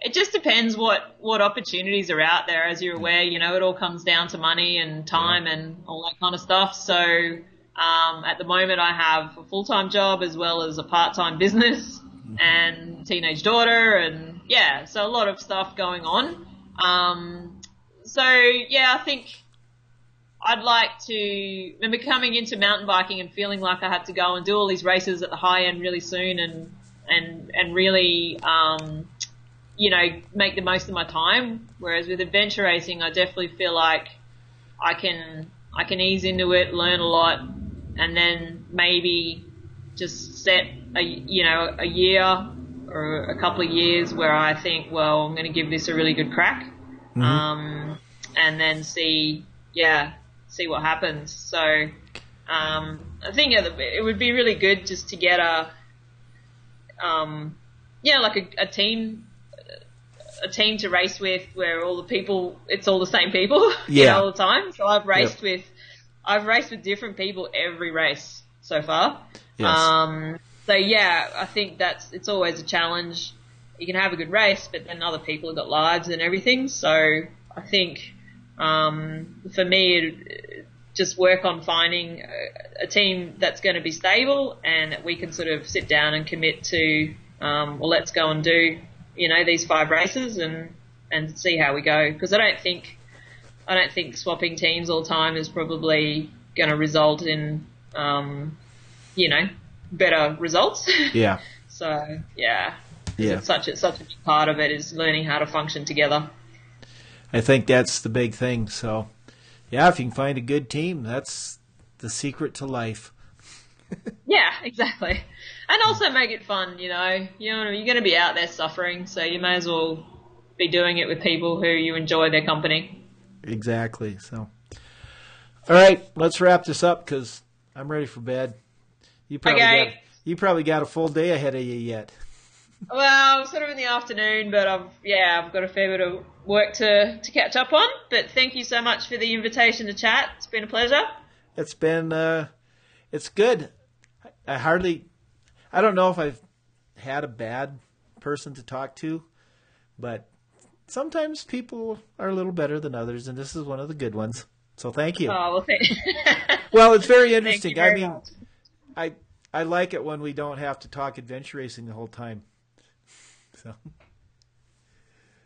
it just depends what, what opportunities are out there. As you're aware, you know, it all comes down to money and time yeah. and all that kind of stuff. So, um, at the moment I have a full-time job as well as a part-time business and teenage daughter and yeah, so a lot of stuff going on. Um, so yeah, I think I'd like to remember coming into mountain biking and feeling like I had to go and do all these races at the high end really soon and and and really um, you know make the most of my time. Whereas with adventure racing, I definitely feel like I can I can ease into it, learn a lot, and then maybe just set a you know a year or a couple of years where I think, well, I'm going to give this a really good crack, mm-hmm. um, and then see, yeah, see what happens. So um, I think it would be really good just to get a, um, yeah, like a, a team a team to race with where all the people, it's all the same people, yeah, all the time. So I've raced yep. with, I've raced with different people every race so far. Yes. Um, so yeah, I think that's it's always a challenge. You can have a good race, but then other people have got lives and everything. So I think um, for me, it, just work on finding a, a team that's going to be stable and that we can sort of sit down and commit to. Um, well, let's go and do you know these five races and and see how we go. Because I don't think I don't think swapping teams all the time is probably going to result in um, you know better results. Yeah. so yeah. Yeah. It's such a such a big part of it is learning how to function together. I think that's the big thing. So, yeah, if you can find a good team, that's the secret to life. yeah, exactly. And also make it fun, you know. You know, you're going to be out there suffering, so you may as well be doing it with people who you enjoy their company. Exactly. So, all right, let's wrap this up because I'm ready for bed. You probably okay. got you probably got a full day ahead of you yet. Well, sort of in the afternoon, but I've yeah, I've got a fair bit of work to to catch up on. But thank you so much for the invitation to chat. It's been a pleasure. It's been uh, it's good. I hardly, I don't know if I've had a bad person to talk to, but sometimes people are a little better than others, and this is one of the good ones. So thank you. Oh well, thank- well it's very interesting. Very I mean. Much I I like it when we don't have to talk adventure racing the whole time. So.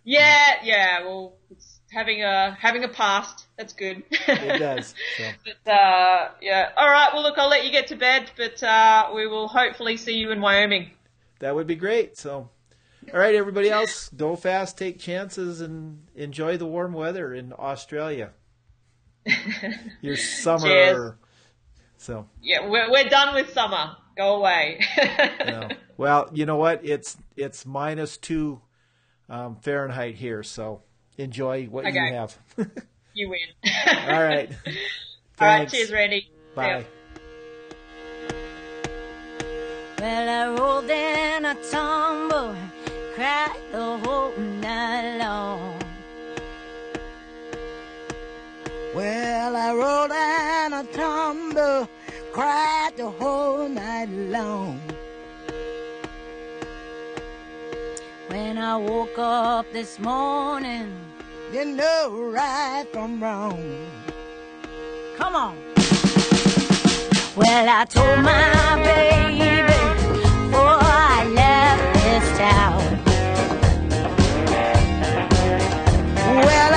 Yeah, yeah. Well, it's having a having a past. That's good. it does. So. But uh, yeah. All right. Well, look, I'll let you get to bed, but uh, we will hopefully see you in Wyoming. That would be great. So, all right, everybody else, go fast, take chances, and enjoy the warm weather in Australia. Your summer Cheers. So yeah, we're we're done with summer. Go away. no. Well, you know what? It's it's minus two um, Fahrenheit here, so enjoy what okay. you have. you win. All right. All right. Cheers, Randy. Bye. Well, I rolled in a tumble, cried the whole night long. Well, I rolled and I tumbled, cried the whole night long. When I woke up this morning, didn't know right from wrong. Come on. Well, I told my baby before I left this town. Well,